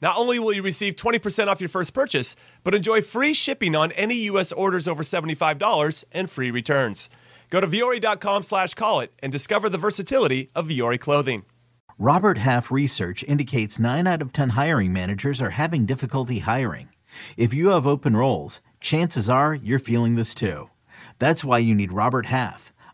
Not only will you receive 20% off your first purchase, but enjoy free shipping on any U.S. orders over $75 and free returns. Go to vuori.com slash call it and discover the versatility of Vuori clothing. Robert Half research indicates 9 out of 10 hiring managers are having difficulty hiring. If you have open roles, chances are you're feeling this too. That's why you need Robert Half.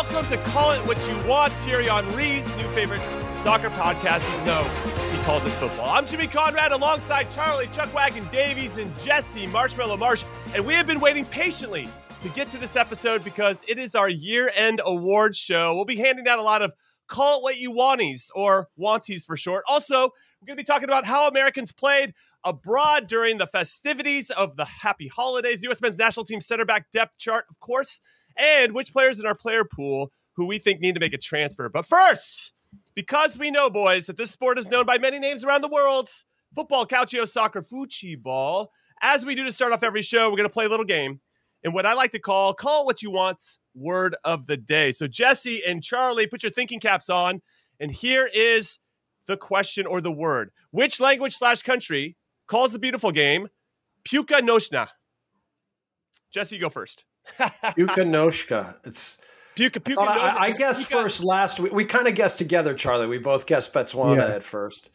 Welcome to Call It What You Want, Thierry Henry's new favorite soccer podcast, even though he calls it football. I'm Jimmy Conrad alongside Charlie, Chuck Wagon Davies, and Jesse Marshmallow Marsch, and we have been waiting patiently to get to this episode because it is our year-end award show. We'll be handing out a lot of Call It What You Wanties, or Wanties for short. Also, we're going to be talking about how Americans played abroad during the festivities of the happy holidays, U.S. men's national team center back depth chart, of course, and which players in our player pool who we think need to make a transfer. But first, because we know, boys, that this sport is known by many names around the world football, calcio, soccer, fuchi ball. As we do to start off every show, we're going to play a little game and what I like to call call what you want's word of the day. So, Jesse and Charlie, put your thinking caps on. And here is the question or the word. Which language slash country calls the beautiful game Puka Noshna? Jesse, you go first. Puka Noshka. It's Puka, I, Puka thought- Noshna. I, I guessed Puka- first last week. We kind of guessed together, Charlie. We both guessed Botswana Yeah. at first.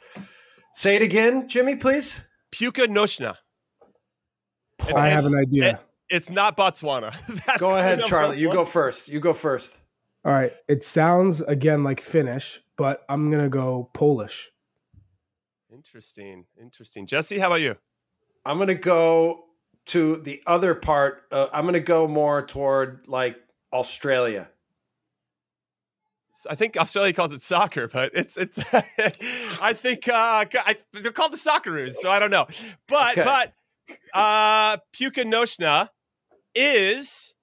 Say it again, Jimmy, please. Puka Noshna. And- I have an idea. It's not Botswana. That's Go ahead, Charlie. You go first. You go first. All right. It sounds again like Finnish, but I'm gonna go Polish. Interesting. Interesting. Jesse, how about you? I'm gonna go to the other part. Uh, I'm gonna go more toward like Australia. I think Australia calls it soccer, but it's it's. I think uh, I, they're called the Socceroos, so I don't know. But Okay. but uh, Puka Noshna is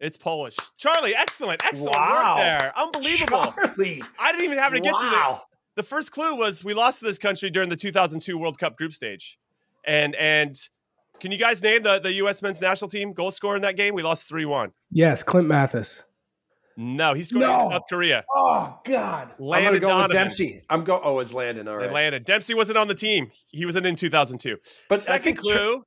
it's Polish. Charlie, excellent, excellent Wow. work there, unbelievable. Charlie. I didn't even have to get to the the first clue was we lost to this country during the 2002 World Cup group stage, and and can you guys name the the U.S. men's national team goal scorer in that game? We lost three one. Yes, Clint Mathis. No, he scored No. against South Korea. Oh God. I'm gonna Landon go with Donovan. Dempsey. I'm go. Oh, it's Landon. All right. Landon. Dempsey wasn't on the team. He wasn't in 2002. But Second think Char- clue.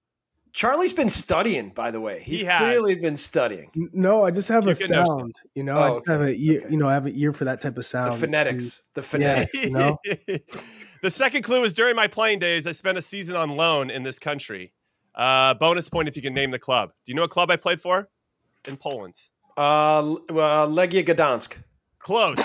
Charlie's been studying. By the way, he's He clearly been studying. No, I just have a You can know- sound. You know, I Oh, just have a ear. You know, I have an ear for that type of sound. The phonetics. The Yeah. phonetics. you know? the second clue is during my playing days, I spent a season on loan in this country. Uh, bonus point if you can name the club. Do you know what club I played for? In Poland. Uh, uh, Legia Gdansk. Close.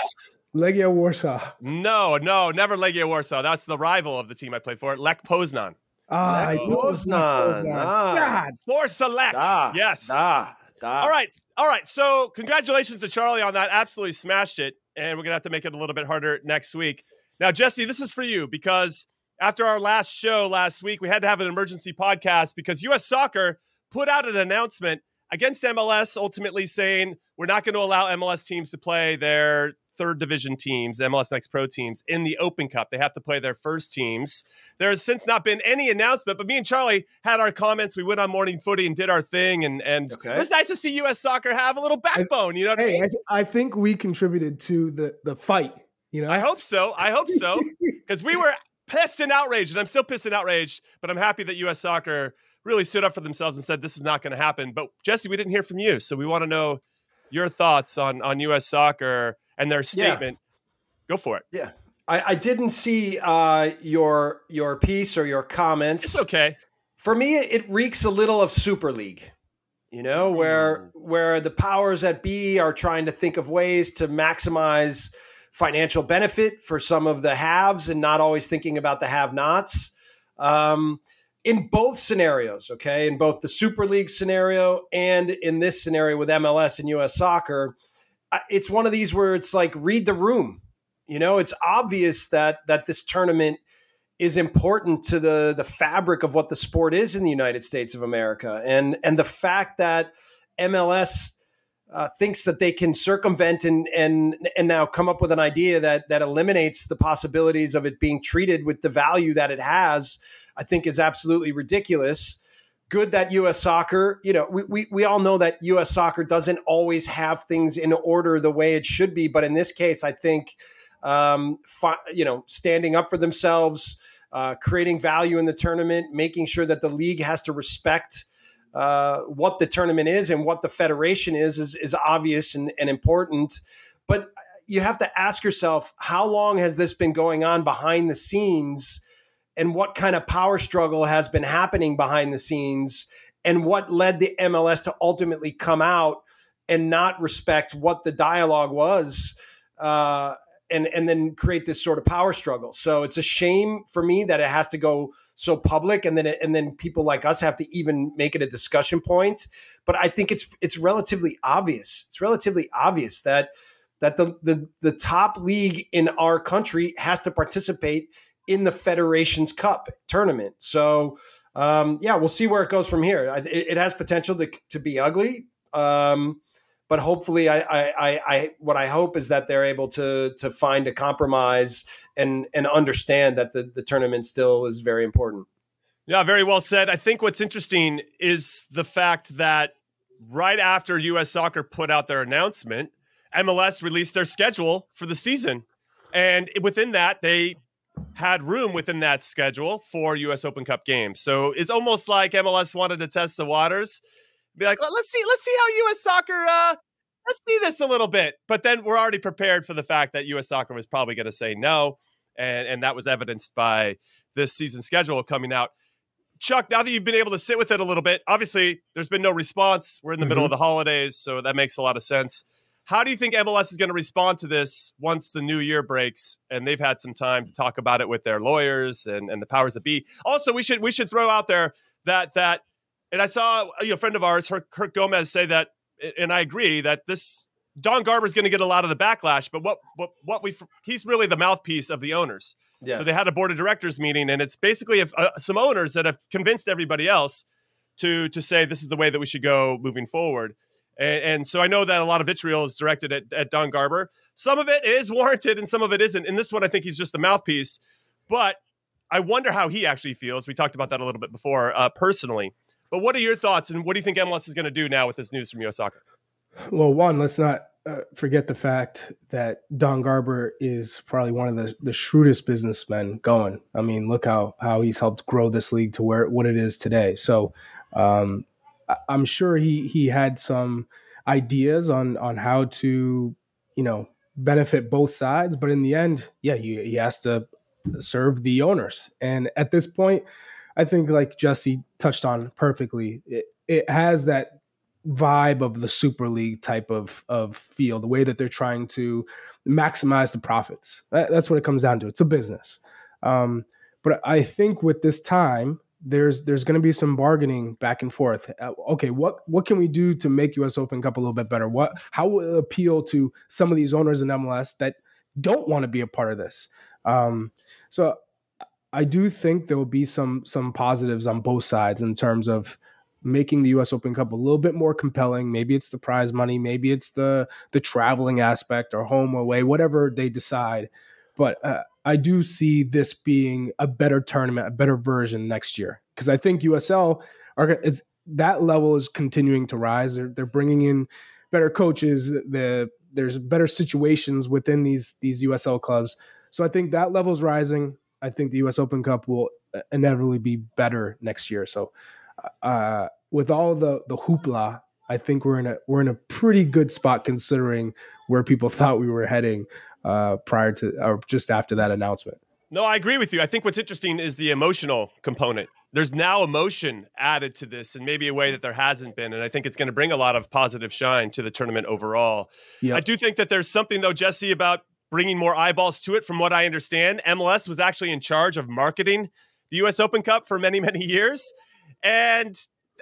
Legia Warsaw. No, no, never Legia Warsaw. That's the rival of the team I played for. Lech Poznan. Ah, I Lech knew it was Lech Poznan. Poznan. Ah. God. For Select. Da, yes. Da, da. All right. All right. So, congratulations to Charlie on that. Absolutely smashed it. And we're going to have to make it a little bit harder next week. Now, Jesse, this is for you because after our last show last week, we had to have an emergency podcast because US Soccer put out an announcement against MLS, ultimately saying we're not going to allow MLS teams to play their third division teams, MLS Next Pro teams, in the Open Cup. They have to play their first teams. There has since not been any announcement, but me and Charlie had our comments. We went on Morning Footy and did our thing, and and Okay. it was nice to see U.S. Soccer have a little backbone. You know what I Hey, mean? I, th- I think we contributed to the the fight. You know, I hope so. I hope so. Because we were pissed and outraged, and I'm still pissed and outraged, but I'm happy that U.S. Soccer really stood up for themselves and said this is not going to happen. But Jesse, we didn't hear from you, so we want to know your thoughts on on U.S. Soccer and their Yeah. statement. Go for it. Yeah. I, I didn't see uh, your your piece or your comments. It's okay. For me, it reeks a little of Super League. You know, where where the powers that be are trying to think of ways to maximize financial benefit for some of the haves and not always thinking about the have-nots. Um, in both scenarios, okay, in both the Super League scenario and in this scenario with MLS and US Soccer, it's one of these where it's like read the room. You know, it's obvious that that this tournament is important to the the fabric of what the sport is in the United States of America, and and the fact that MLS uh, thinks that they can circumvent and and and now come up with an idea that that eliminates the possibilities of it being treated with the value that it has, I think is absolutely ridiculous. Good that U.S. soccer, you know, we, we, we all know that U.S. soccer doesn't always have things in order the way it should be. But in this case, I think, um, fi- you know, standing up for themselves, uh, creating value in the tournament, making sure that the league has to respect uh, what the tournament is and what the federation is, is, is obvious and, and important. But you have to ask yourself, how long has this been going on behind the scenes? and what kind of power struggle has been happening behind the scenes and what led the MLS to ultimately come out and not respect what the dialogue was uh, and and then create this sort of power struggle. So it's a shame for me that it has to go so public and then it, and then people like us have to even make it a discussion point. But I think it's it's relatively obvious. It's relatively obvious that that the the, the top league in our country has to participate in the Federations Cup tournament. So, um, yeah, we'll see where it goes from here. It, it has potential to, to be ugly, um, but hopefully, I, I, I, what I hope is that they're able to to find a compromise and and understand that the the tournament still is very important. Yeah, very well said. I think what's interesting is the fact that right after US Soccer put out their announcement, MLS released their schedule for the season. And within that, they had room within that schedule for US Open Cup games. So it's almost like MLS wanted to test the waters. Be like, well, let's see, let's see how US Soccer uh let's see this a little bit. But then we're already prepared for the fact that US Soccer was probably going to say no. And and that was evidenced by this season schedule coming out. Chuck, now that you've been able to sit with it a little bit, obviously there's been no response. We're in the middle of the holidays, so that makes a lot of sense. How do you think MLS is going to respond to this once the new year breaks and they've had some time to talk about it with their lawyers and, and the powers that be? Also, we should we should throw out there that that and I saw you know, a friend of ours, Herc Gomez, say that, and I agree that this Don Garber is going to get a lot of the backlash. But what what what we he's really the mouthpiece of the owners. Yes. So they had a board of directors meeting, and it's basically if, uh, some owners that have convinced everybody else to to say this is the way that we should go moving forward. And, and so I know that a lot of vitriol is directed at, at Don Garber. Some of it is warranted, and some of it isn't. And this one, I think he's just the mouthpiece. But I wonder how he actually feels. We talked about that a little bit before, uh, personally. But what are your thoughts, and what do you think MLS is going to do now with this news from U.S. Soccer? Well, one, let's not uh, forget the fact that Don Garber is probably one of the, the shrewdest businessmen going. I mean, look how how he's helped grow this league to where what it is today. So, um, I, I'm sure he he had some ideas on on how to you know benefit both sides, but in the end, yeah, he, he has to serve the owners. And at this point, I think like Jesse touched on perfectly, it, it has that vibe of the super league type of of feel the way that they're trying to maximize the profits. That, that's what it comes down to. It's a business. Um, but i think with this time there's there's going to be some bargaining back and forth. Uh, okay what what can we do to make us open cup a little bit better? What how will it appeal to some of these owners in mls that don't want to be a part of this? Um, so i do think there will be some some positives on both sides in terms of making the U.S. Open Cup a little bit more compelling. Maybe it's the prize money, maybe it's the the traveling aspect or home away, whatever they decide. But uh, I do see this being a better tournament, a better version next year because I think USL are it's that level is continuing to rise. They're they're bringing in better coaches. The there's better situations within these these USL clubs. So I think that level is rising. I think the US Open Cup will uh, inevitably be better next year. So uh, with all the the hoopla, I think we're in a we're in a pretty good spot considering where people thought we were heading uh, prior to or just after that announcement. No, I agree with you. I think what's interesting is the emotional component. There's now emotion added to this and maybe a way that there hasn't been. And I think it's going to bring a lot of positive shine to the tournament overall. Yep. I do think that there's something, though, Jesse, about bringing more eyeballs to it. From what I understand, MLS was actually in charge of marketing the US Open Cup for many, many years. And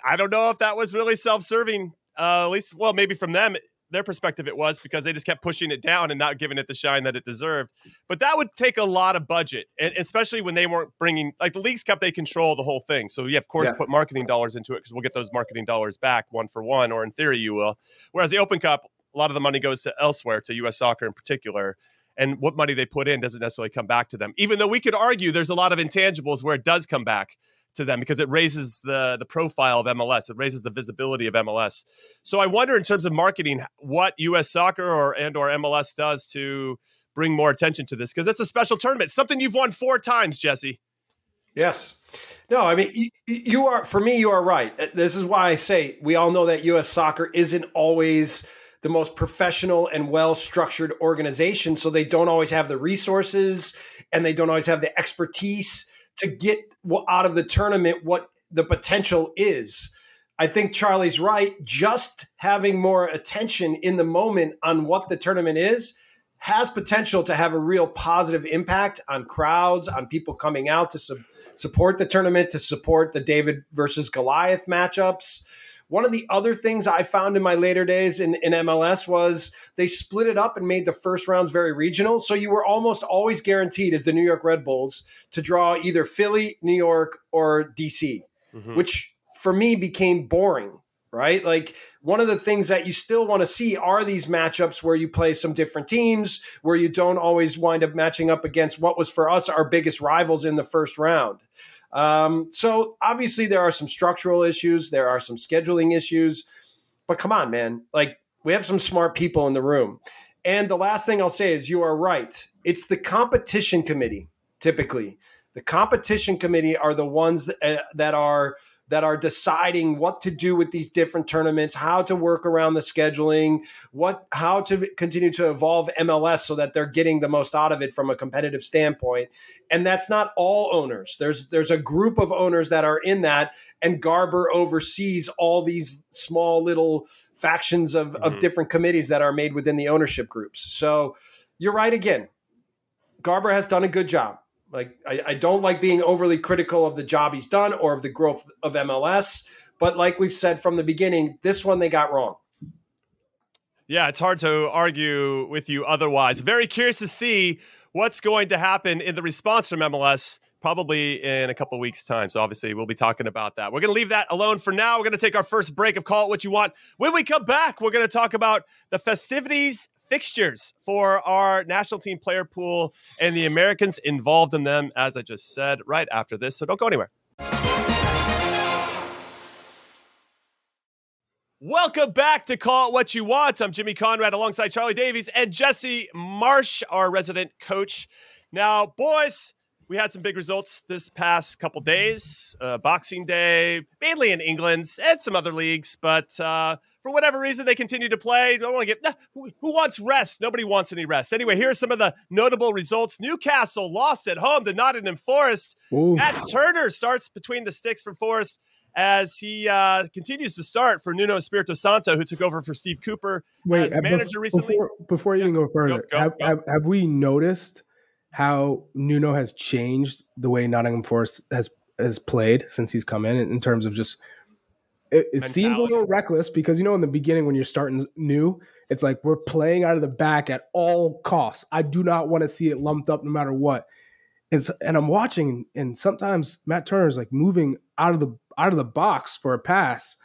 I don't know if that was really self serving, uh, at least, well, maybe from them, their perspective, it was because they just kept pushing it down and not giving it the shine that it deserved. But that would take a lot of budget, and especially when they weren't bringing, like the Leagues Cup, they control the whole thing. So, yeah, of course, yeah. put marketing dollars into it because we'll get those marketing dollars back one for one, or in theory, you will. Whereas the Open Cup, a lot of the money goes to elsewhere, to U.S. soccer in particular and what money they put in doesn't necessarily come back to them. Even though we could argue there's a lot of intangibles where it does come back to them because it raises the the profile of MLS, it raises the visibility of MLS. So I wonder in terms of marketing what US soccer or and or MLS does to bring more attention to this because it's a special tournament, something you've won four times, Jesse. Yes. No, I mean you are for me you are right. This is why I say we all know that US soccer isn't always the most professional and well structured organization. So they don't always have the resources and they don't always have the expertise to get out of the tournament what the potential is. I think Charlie's right. Just having more attention in the moment on what the tournament is has potential to have a real positive impact on crowds, on people coming out to su- support the tournament, to support the David versus Goliath matchups. One of the other things I found in my later days in, in MLS was they split it up and made the first rounds very regional. So you were almost always guaranteed as the New York Red Bulls to draw either Philly, New York, or DC, mm-hmm. which for me became boring right? Like one of the things that you still want to see are these matchups where you play some different teams, where you don't always wind up matching up against what was for us our biggest rivals in the first round. Um, so obviously there are some structural issues, there are some scheduling issues, but come on, man, like we have some smart people in the room. And the last thing I'll say is you are right. It's the competition committee typically. The competition committee are the ones that, uh, that are that are deciding what to do with these different tournaments, how to work around the scheduling, what how to continue to evolve MLS so that they're getting the most out of it from a competitive standpoint. And that's not all owners. There's there's a group of owners that are in that and Garber oversees all these small little factions of, mm-hmm. of different committees that are made within the ownership groups. So you're right again. Garber has done a good job. Like I, I don't like being overly critical of the job he's done or of the growth of MLS. But like we've said from the beginning, this one they got wrong. Yeah, it's hard to argue with you otherwise. Very curious to see what's going to happen in the response from MLS probably in a couple weeks' time. So obviously, we'll be talking about that. We're going to leave that alone for now. We're going to take our first break of Call It What You Want. When we come back, we're going to talk about the festivities fixtures for our national team player pool and the Americans involved in them, as I just said, right after this. So don't go anywhere. Welcome back to Call It What You Want. I'm Jimmy Conrad alongside Charlie Davies and Jesse Marsch, our resident coach. Now, boys, we had some big results this past couple days. Uh, Boxing Day, mainly in England and some other leagues, but uh, for whatever reason, they continue to play. Don't want to get nah, who, who, wants rest? Nobody wants any rest. Anyway, here are some of the notable results. Newcastle lost at home to Nottingham Forest. Oof. Matt Turner starts between the sticks for Forest as he uh, continues to start for Nuno Espirito Santo, who took over for Steve Cooper Wait, as uh, manager recently. Before, before you yeah. even go further, go, go, have, go. Have, have we noticed how Nuno has changed the way Nottingham Forest has has played since he's come in in terms of just it, it seems a little reckless because you know in the beginning when you're starting new it's like we're playing out of the back at all costs i do not want to see it lumped up no matter what and, so, and i'm watching and sometimes matt turner's like moving out of the out of the box for a pass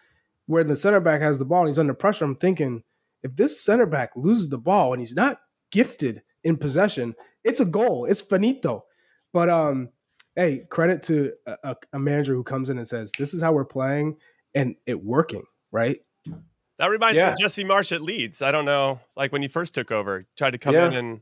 where the center back has the ball and he's under pressure. I'm thinking if this center back loses the ball and he's not gifted in possession, it's a goal. It's finito. But um, hey, credit to a, a manager who comes in and says, "This is how we're playing," and it working, right? That reminds yeah. me of Jesse Marsch at Leeds. I don't know, like when you first took over, tried to come yeah. in and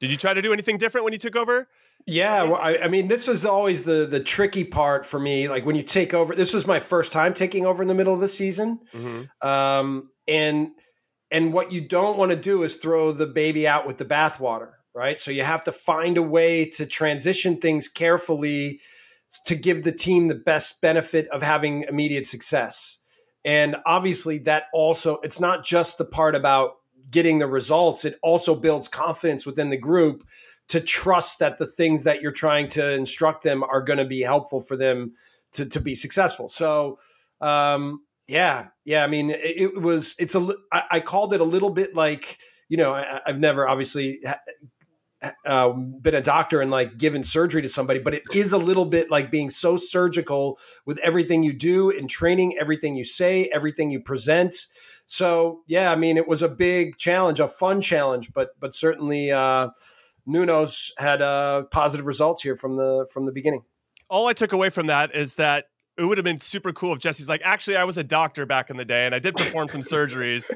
did you try to do anything different when you took over? Yeah, well, I, I, mean, this was always the the tricky part for me. Like when you take over, this was my first time taking over in the middle of the season, mm-hmm. um, and and what you don't want to do is throw the baby out with the bathwater, right? So you have to find a way to transition things carefully to give the team the best benefit of having immediate success. And obviously, that also, it's not just the part about getting the results, it also builds confidence within the group to trust that the things that you're trying to instruct them are going to be helpful for them to, to be successful. So, um, yeah, yeah. I mean, it, it was. It's a. I, I, called it a little bit like you know. I, have never obviously uh, been a doctor and like given surgery to somebody, but it is a little bit like being so surgical with everything you do in training, everything you say, everything you present. So yeah, I mean, it was a big challenge, a fun challenge, but but certainly uh, Nuno's had uh, positive results here from the from the beginning. All I took away from that is that it would have been super cool if Jesse's like, actually, I was a doctor back in the day and I did perform some surgeries,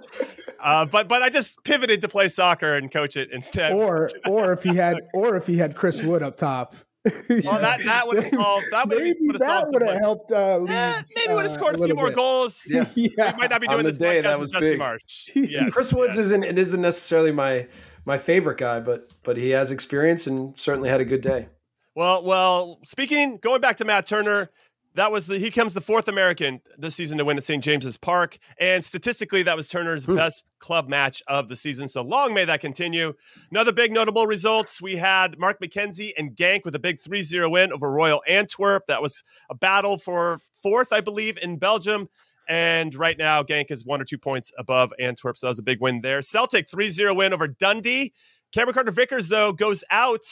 uh, but but I just pivoted to play soccer and coach it instead. Or or if he had or if he had Chris Wood up top. well, that that would have solved. That would have that would have helped. Uh, Leeds, eh, maybe would have scored a, a few more bit. goals. Yeah. yeah. We might not be doing this day, that was Jesse Marsch. Yes, Chris Woods yes. isn't it isn't necessarily my my favorite guy, but but he has experience and certainly had a good day. Well, well, speaking going back to Matt Turner, that was the he comes the fourth American this season to win at St. James's Park, and statistically, that was Turner's hmm. best club match of the season. So long may that continue. Another big notable results: we had Mark McKenzie and Genk with a big 3-0 win over Royal Antwerp. That was a battle for fourth, I believe, in Belgium. And right now, Genk is one or two points above Antwerp. So that was a big win there. Celtic 3 0 win over Dundee. Cameron Carter Vickers, though, goes out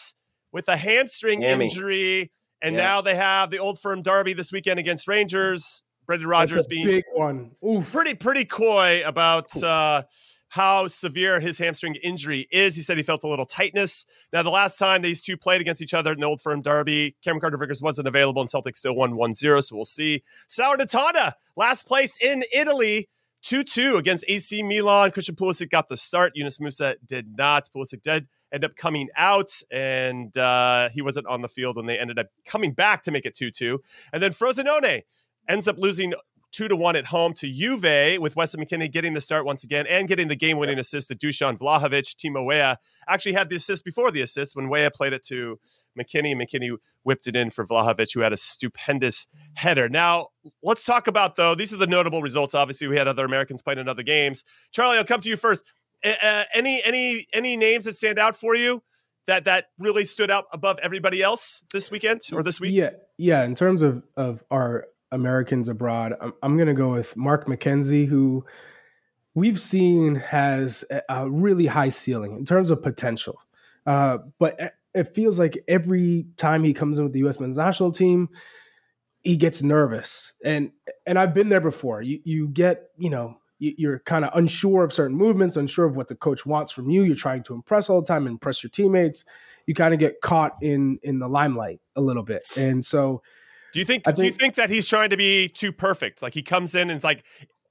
with a hamstring Yummy. injury. And yeah. now they have the old firm derby this weekend against Rangers. Brendan Rodgers being big one. Oof. Pretty, pretty coy about uh, how severe his hamstring injury is. He said he felt a little tightness. Now, the last time these two played against each other in the old firm derby, Cameron Carter Vickers wasn't available and Celtic still won 1 0. So we'll see. Salernitana, last place in Italy. 2 2 against AC Milan. Christian Pulisic got the start. Yunus Musah did not. Pulisic did end up coming out and uh, he wasn't on the field when they ended up coming back to make it 2 2. And then Frosinone ends up losing two to one at home to Juve, with Weston McKennie getting the start once again and getting the game winning assist to Dusan Vlahovic. Timo Weah actually had the assist before the assist when Weah played it to McKennie. McKennie whipped it in for Vlahovic, who had a stupendous header. Now, let's talk about, though, these are the notable results. Obviously, we had other Americans playing in other games. Charlie, I'll come to you first. Any any any names that stand out for you that that really stood out above everybody else this weekend or this week? Yeah, yeah. In terms of of our Americans abroad, I'm, I'm going to go with Mark McKenzie, who we've seen has a really high ceiling in terms of potential. Uh, but it feels like every time he comes in with the U.S. men's national team, he gets nervous, and and I've been there before. You you get you know you're kind of unsure of certain movements, unsure of what the coach wants from you. You're trying to impress all the time, impress your teammates. You kind of get caught in in the limelight a little bit, and so. Do you think, think? Do you think that he's trying to be too perfect? Like he comes in and it's like,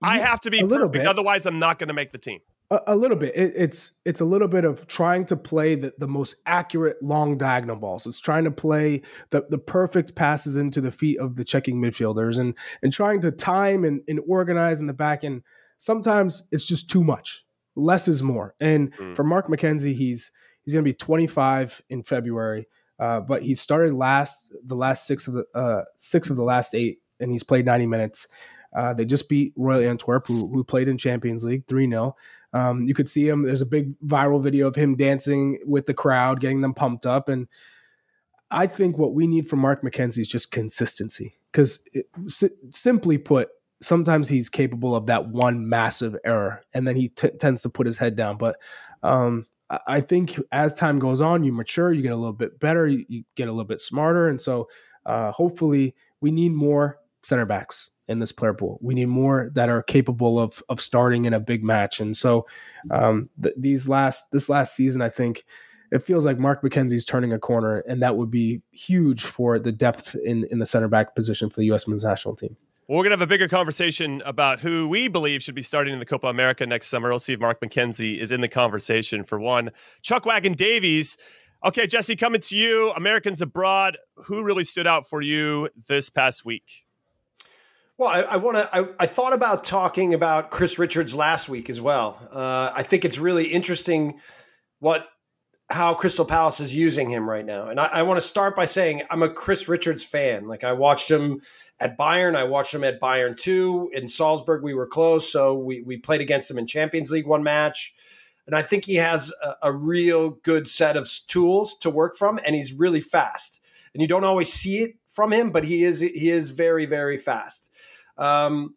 "I have to be perfect, bit. otherwise I'm not going to make the team." A, a little bit. It, it's it's a little bit of trying to play the, the most accurate long diagonal balls. It's trying to play the, the perfect passes into the feet of the checking midfielders and and trying to time and, and organize in the back end sometimes it's just too much. Less is more. And mm. for Mark McKenzie, he's he's going to be 25 in February, uh, but he started last the last six of the uh, six of the last eight, and he's played 90 minutes. Uh, they just beat Royal Antwerp, who, who played in Champions League 3 0. Um, you could see him. There's a big viral video of him dancing with the crowd, getting them pumped up. And I think what we need from Mark McKenzie is just consistency. Because simply put, sometimes he's capable of that one massive error and then he t- tends to put his head down but um, i think as time goes on you mature you get a little bit better you, you get a little bit smarter and so uh, hopefully we need more center backs in this player pool. We need more that are capable of of starting in a big match. And so um, th- these last this last season, I think it feels like Mark McKenzie's turning a corner, and that would be huge for the depth in in the center back position for the U.S. men's national team. Well, we're going to have a bigger conversation about who we believe should be starting in the Copa America next summer. We'll see if Mark McKenzie is in the conversation for one. Chuck Wagon Davies. Okay, Jesse, coming to you. Americans abroad. Who really stood out for you this past week? Well, I, I want to. I, I, thought about talking about Chris Richards last week as well. Uh, I think it's really interesting what how Crystal Palace is using him right now, and I, I want to start by saying I'm a Chris Richards fan. Like I watched him at Bayern. I watched him at Bayern too. In Salzburg, we were close, so we we played against him in Champions League one match. And I think he has a, a real good set of tools to work from, and he's really fast. And you don't always see it from him, but he is he is very very fast. Um,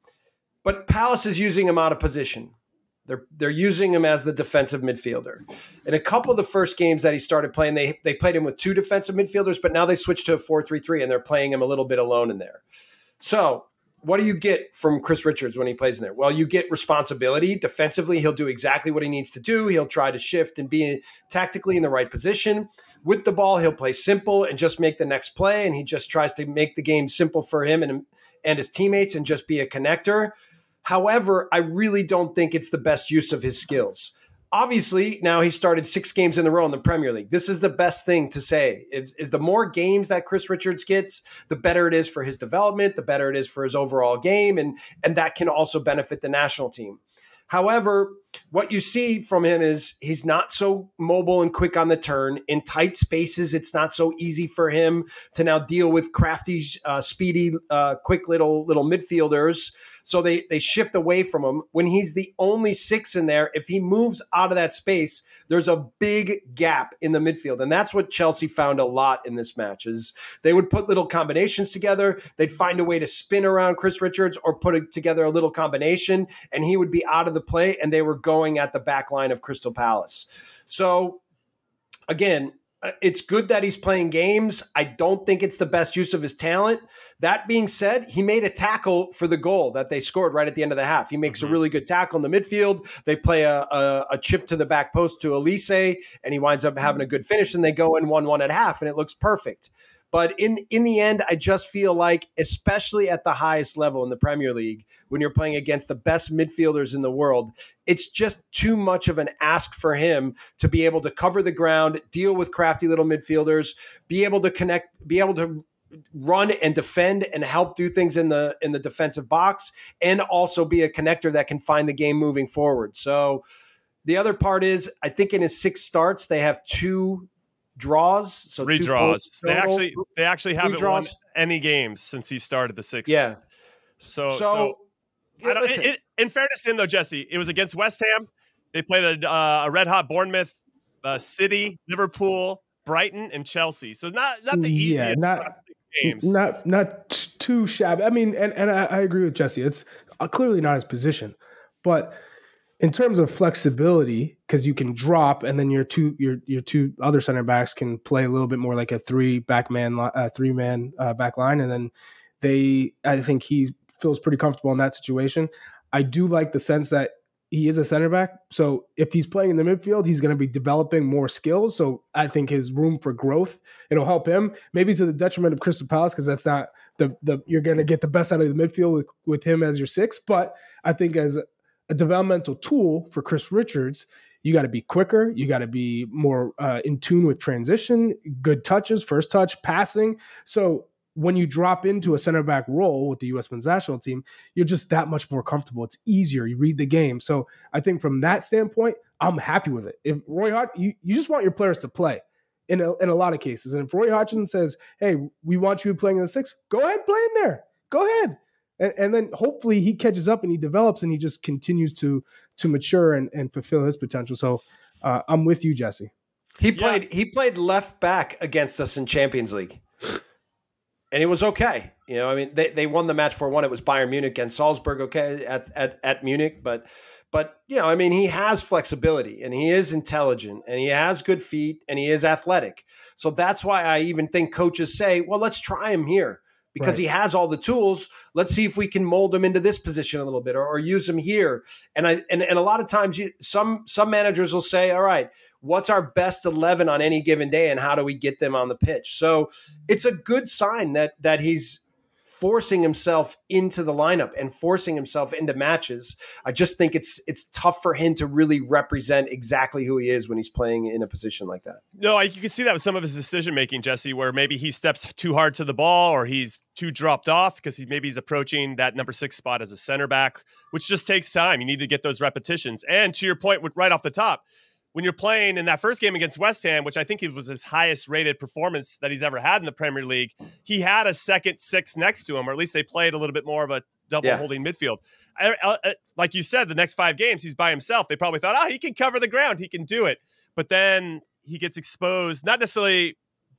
but Palace is using him out of position. They're they're using him as the defensive midfielder. In a couple of the first games that he started playing, they they played him with two defensive midfielders, but now they switched to a 4-3-3 and they're playing him a little bit alone in there. So what do you get from Chris Richards when he plays in there? Well, you get responsibility. Defensively, he'll do exactly what he needs to do. He'll try to shift and be tactically in the right position. With the ball, he'll play simple and just make the next play. And he just tries to make the game simple for him and, and his teammates and just be a connector. However, I really don't think it's the best use of his skills obviously now he started six games in a row in the Premier League. This is the best thing to say is, is the more games that Chris Richards gets, the better it is for his development, the better it is for his overall game, and and that can also benefit the national team. However, what you see from him is he's not so mobile and quick on the turn. In tight spaces, it's not so easy for him to now deal with crafty, uh, speedy, uh, quick little little midfielders. So they they shift away from him when he's the only six in there. If he moves out of that space, there's a big gap in the midfield, and that's what Chelsea found a lot in this match. Is they would put little combinations together. They'd find a way to spin around Chris Richards or put it together a little combination, and he would be out of the play, and they were going at the back line of Crystal Palace. So again, uh, it's good that he's playing games. I don't think it's the best use of his talent. That being said, he made a tackle for the goal that they scored right at the end of the half. He makes mm-hmm. a really good tackle in the midfield. They play a, a, a, chip to the back post to Olise, and he winds up having a good finish. And they go in one one at half, and it looks perfect. But in in the end, I just feel like, especially at the highest level in the Premier League, when you're playing against the best midfielders in the world, it's just too much of an ask for him to be able to cover the ground, deal with crafty little midfielders, be able to connect, be able to run and defend and help do things in the in the defensive box and also be a connector that can find the game moving forward. So the other part is I think in his six starts they have two draws. So three draws. They actually they actually haven't won any games since he started the six. Yeah. So so, so yeah, it, it, in fairness to him though, Jesse, it was against West Ham. They played a, uh, a red hot Bournemouth, uh, City, Liverpool, Brighton, and Chelsea. So it's not not the easiest. Yeah, not games. Not not too shabby. I mean, and and I, I agree with Jesse. It's uh, clearly not his position, but in terms of flexibility, because you can drop, and then your two your your two other center backs can play a little bit more like a three back man, uh, three man uh, back line, and then they. I think he feels pretty comfortable in that situation. I do like the sense that he is a center back. So if he's playing in the midfield, he's going to be developing more skills. So I think his room for growth, it'll help him maybe to the detriment of Crystal Palace because that's not the the you're going to get the best out of the midfield with, with him as your six. But I think as a developmental tool for Chris Richards, you got to be quicker. You got to be more uh, in tune with transition, good touches, first touch, passing. So when you drop into a center back role with the U.S. men's national team, you're just that much more comfortable. It's easier. You read the game. So I think from that standpoint, I'm happy with it. If Roy Hod, you, you just want your players to play in a, in a lot of cases. And if Roy Hodgson says, "Hey, we want you playing in the six, go ahead, play him there. Go ahead." and, and, then hopefully he catches up and he develops and he just continues to to mature and, and fulfill his potential. So uh, I'm with you, Jesse. He played yeah. he played left back against us in Champions League. And it was okay. You know, I mean, they, they won the match for one. It was Bayern Munich and Salzburg, okay, at, at, at Munich. But, but, you know, I mean, he has flexibility and he is intelligent and he has good feet and he is athletic. So that's why I even think coaches say, well, let's try him here because right. he has all the tools. Let's see if we can mold him into this position a little bit or, or use him here. And I and, and a lot of times you, some some managers will say, all right, what's our best 11 on any given day and how do we get them on the pitch? So it's a good sign that that he's forcing himself into the lineup and forcing himself into matches. I just think it's it's tough for him to really represent exactly who he is when he's playing in a position like that. No, I, you can see that with some of his decision making, Jesse, where maybe he steps too hard to the ball or he's too dropped off because he maybe he's approaching that number six spot as a center back, which just takes time. You need to get those repetitions. And to your point, with right off the top, when you're playing in that first game against West Ham, which I think it was his highest rated performance that he's ever had in the Premier League, he had a second six next to him, or at least they played a little bit more of a double yeah. holding midfield. I, I, like you said, the next five games he's by himself. They probably thought, oh, he can cover the ground, he can do it. But then he gets exposed, not necessarily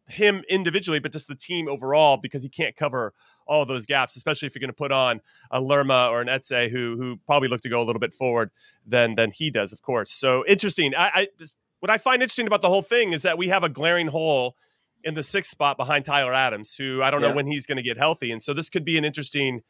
him individually, but just the team overall because he can't cover all those gaps, especially if you're going to put on a Lerma or an Eze who who probably look to go a little bit forward than than he does, of course. So interesting. I, I just, what I find interesting about the whole thing is that we have a glaring hole in the sixth spot behind Tyler Adams, who I don't yeah. know when he's going to get healthy, and so this could be an interesting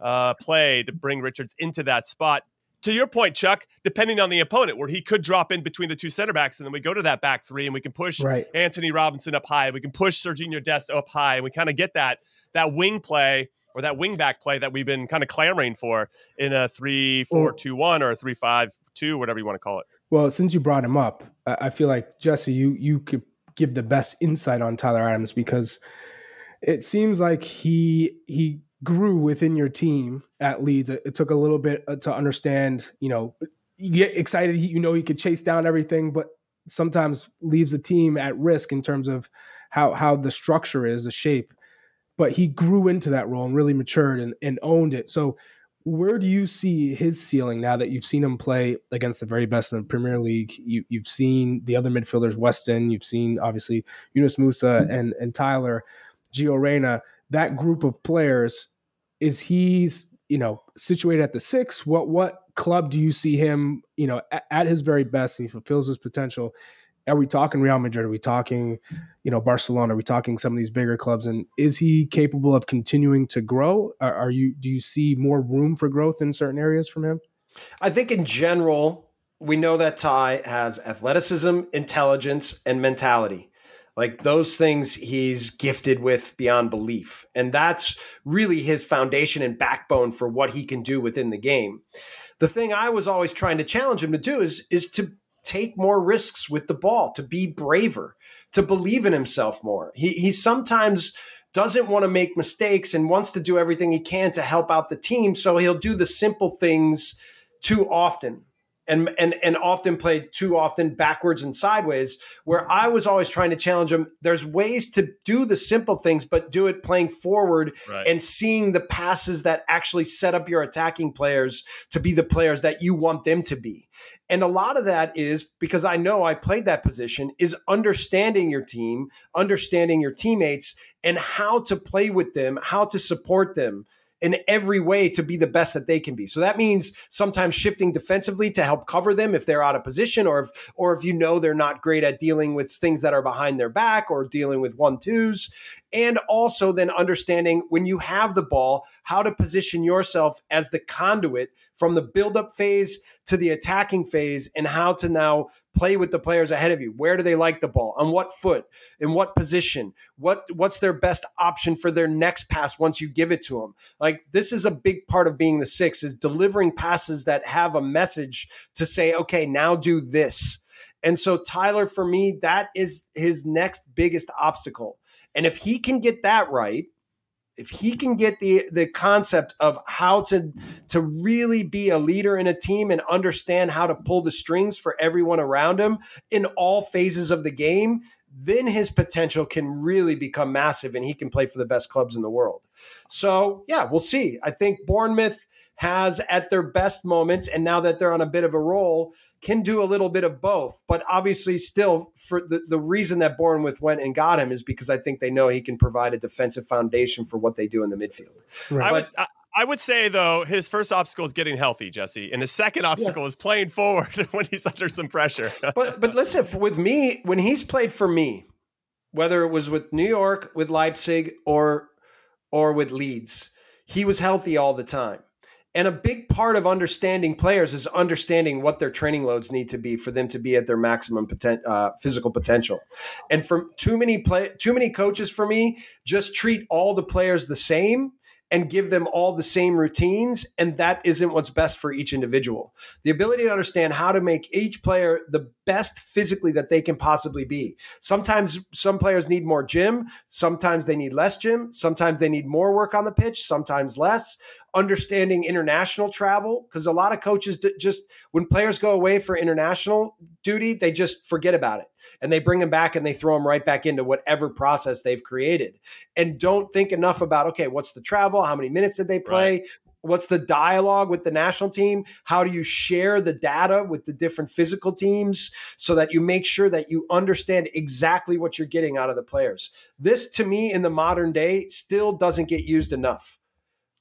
uh, play to bring Richards into that spot. To your point, Chuck, depending on the opponent, where he could drop in between the two center backs, and then we go to that back three, and we can push right. Antonee Robinson up high, we can push Sergiño Dest up high, and we kind of get that that wing play or that wing back play that we've been kind of clamoring for in a three four two one or a three five two, whatever you want to call it. Well, since you brought him up, I feel like Jesse, you you could give the best insight on Tyler Adams because it seems like he he grew within your team at Leeds. It, took a little bit uh, to understand. You know, you get excited. You know, he could chase down everything, but sometimes leaves a team at risk in terms of how how the structure is, the shape but he grew into that role and really matured and, and owned it. So where do you see his ceiling now that you've seen him play against the very best in the Premier League? You, have seen the other midfielders, Weston, you've seen obviously Yunus Musah hmm. and, and Tyler, Gio Reyna, that group of players, is he's, you know, situated at the six? What, what club do you see him, you know, at, at his very best and he fulfills his potential? Are we talking Real Madrid? Are we talking, you know, Barcelona? Are we talking some of these bigger clubs? And is he capable of continuing to grow? Are, are you? Do you see more room for growth in certain areas from him? I think in general, we know that Ty has athleticism, intelligence, and mentality. Like those things he's gifted with beyond belief. And that's really his foundation and backbone for what he can do within the game. The thing I was always trying to challenge him to do is is to take more risks with the ball, to be braver, to believe in himself more. He he sometimes doesn't want to make mistakes and wants to do everything he can to help out the team, so he'll do the simple things too often and and and often played too often backwards and sideways where i was always trying to challenge him there's ways to do the simple things but do it playing forward right. and seeing the passes that actually set up your attacking players to be the players that you want them to be and a lot of that is because i know i played that position is understanding your team understanding your teammates and how to play with them how to support them in every way to be the best that they can be. So that means sometimes shifting defensively to help cover them if they're out of position or if or if you know they're not great at dealing with things that are behind their back or dealing with one twos and also then understanding when you have the ball how to position yourself as the conduit from the build-up phase to the attacking phase and how to now play with the players ahead of you. Where do they like the ball? On what foot? In what position? What what's their best option for their next pass once you give it to them? Like this is a big part of being the six is delivering passes that have a message to say, okay, now do this. And so Tyler, for me, that is his next biggest obstacle. And if he can get that right, if he can get the the concept of how to to really be a leader in a team and understand how to pull the strings for everyone around him in all phases of the game then his potential can really become massive and he can play for the best clubs in the world. So yeah we'll see. I think bournemouth has at their best moments and now that they're on a bit of a roll can do a little bit of both but obviously still for the, the reason that Bournemouth went and got him is because I think they know he can provide a defensive foundation for what they do in the midfield. Right. I would I, I would say though his first obstacle is getting healthy, Jesse, and his second obstacle yeah. is playing forward when he's under some pressure. but but listen, with me, when he's played for me, whether it was with New York, with Leipzig, or or with Leeds. He was healthy all the time. And a big part of understanding players is understanding what their training loads need to be for them to be at their maximum poten- uh, physical potential. And for too many play, too many coaches for me just treat all the players the same and give them all the same routines. And that isn't what's best for each individual. The ability to understand how to make each player the best physically that they can possibly be. Sometimes some players need more gym, sometimes they need less gym, sometimes they need more work on the pitch, sometimes less. Understanding international travel, because a lot of coaches just, when players go away for international duty, they just forget about it and they bring them back and they throw them right back into whatever process they've created. And don't think enough about okay what's the travel? How many minutes did they play? Right. what's the dialogue with the national team? How do you share the data with the different physical teams so that you make sure that you understand exactly what you're getting out of the players? This to me in the modern day still doesn't get used enough.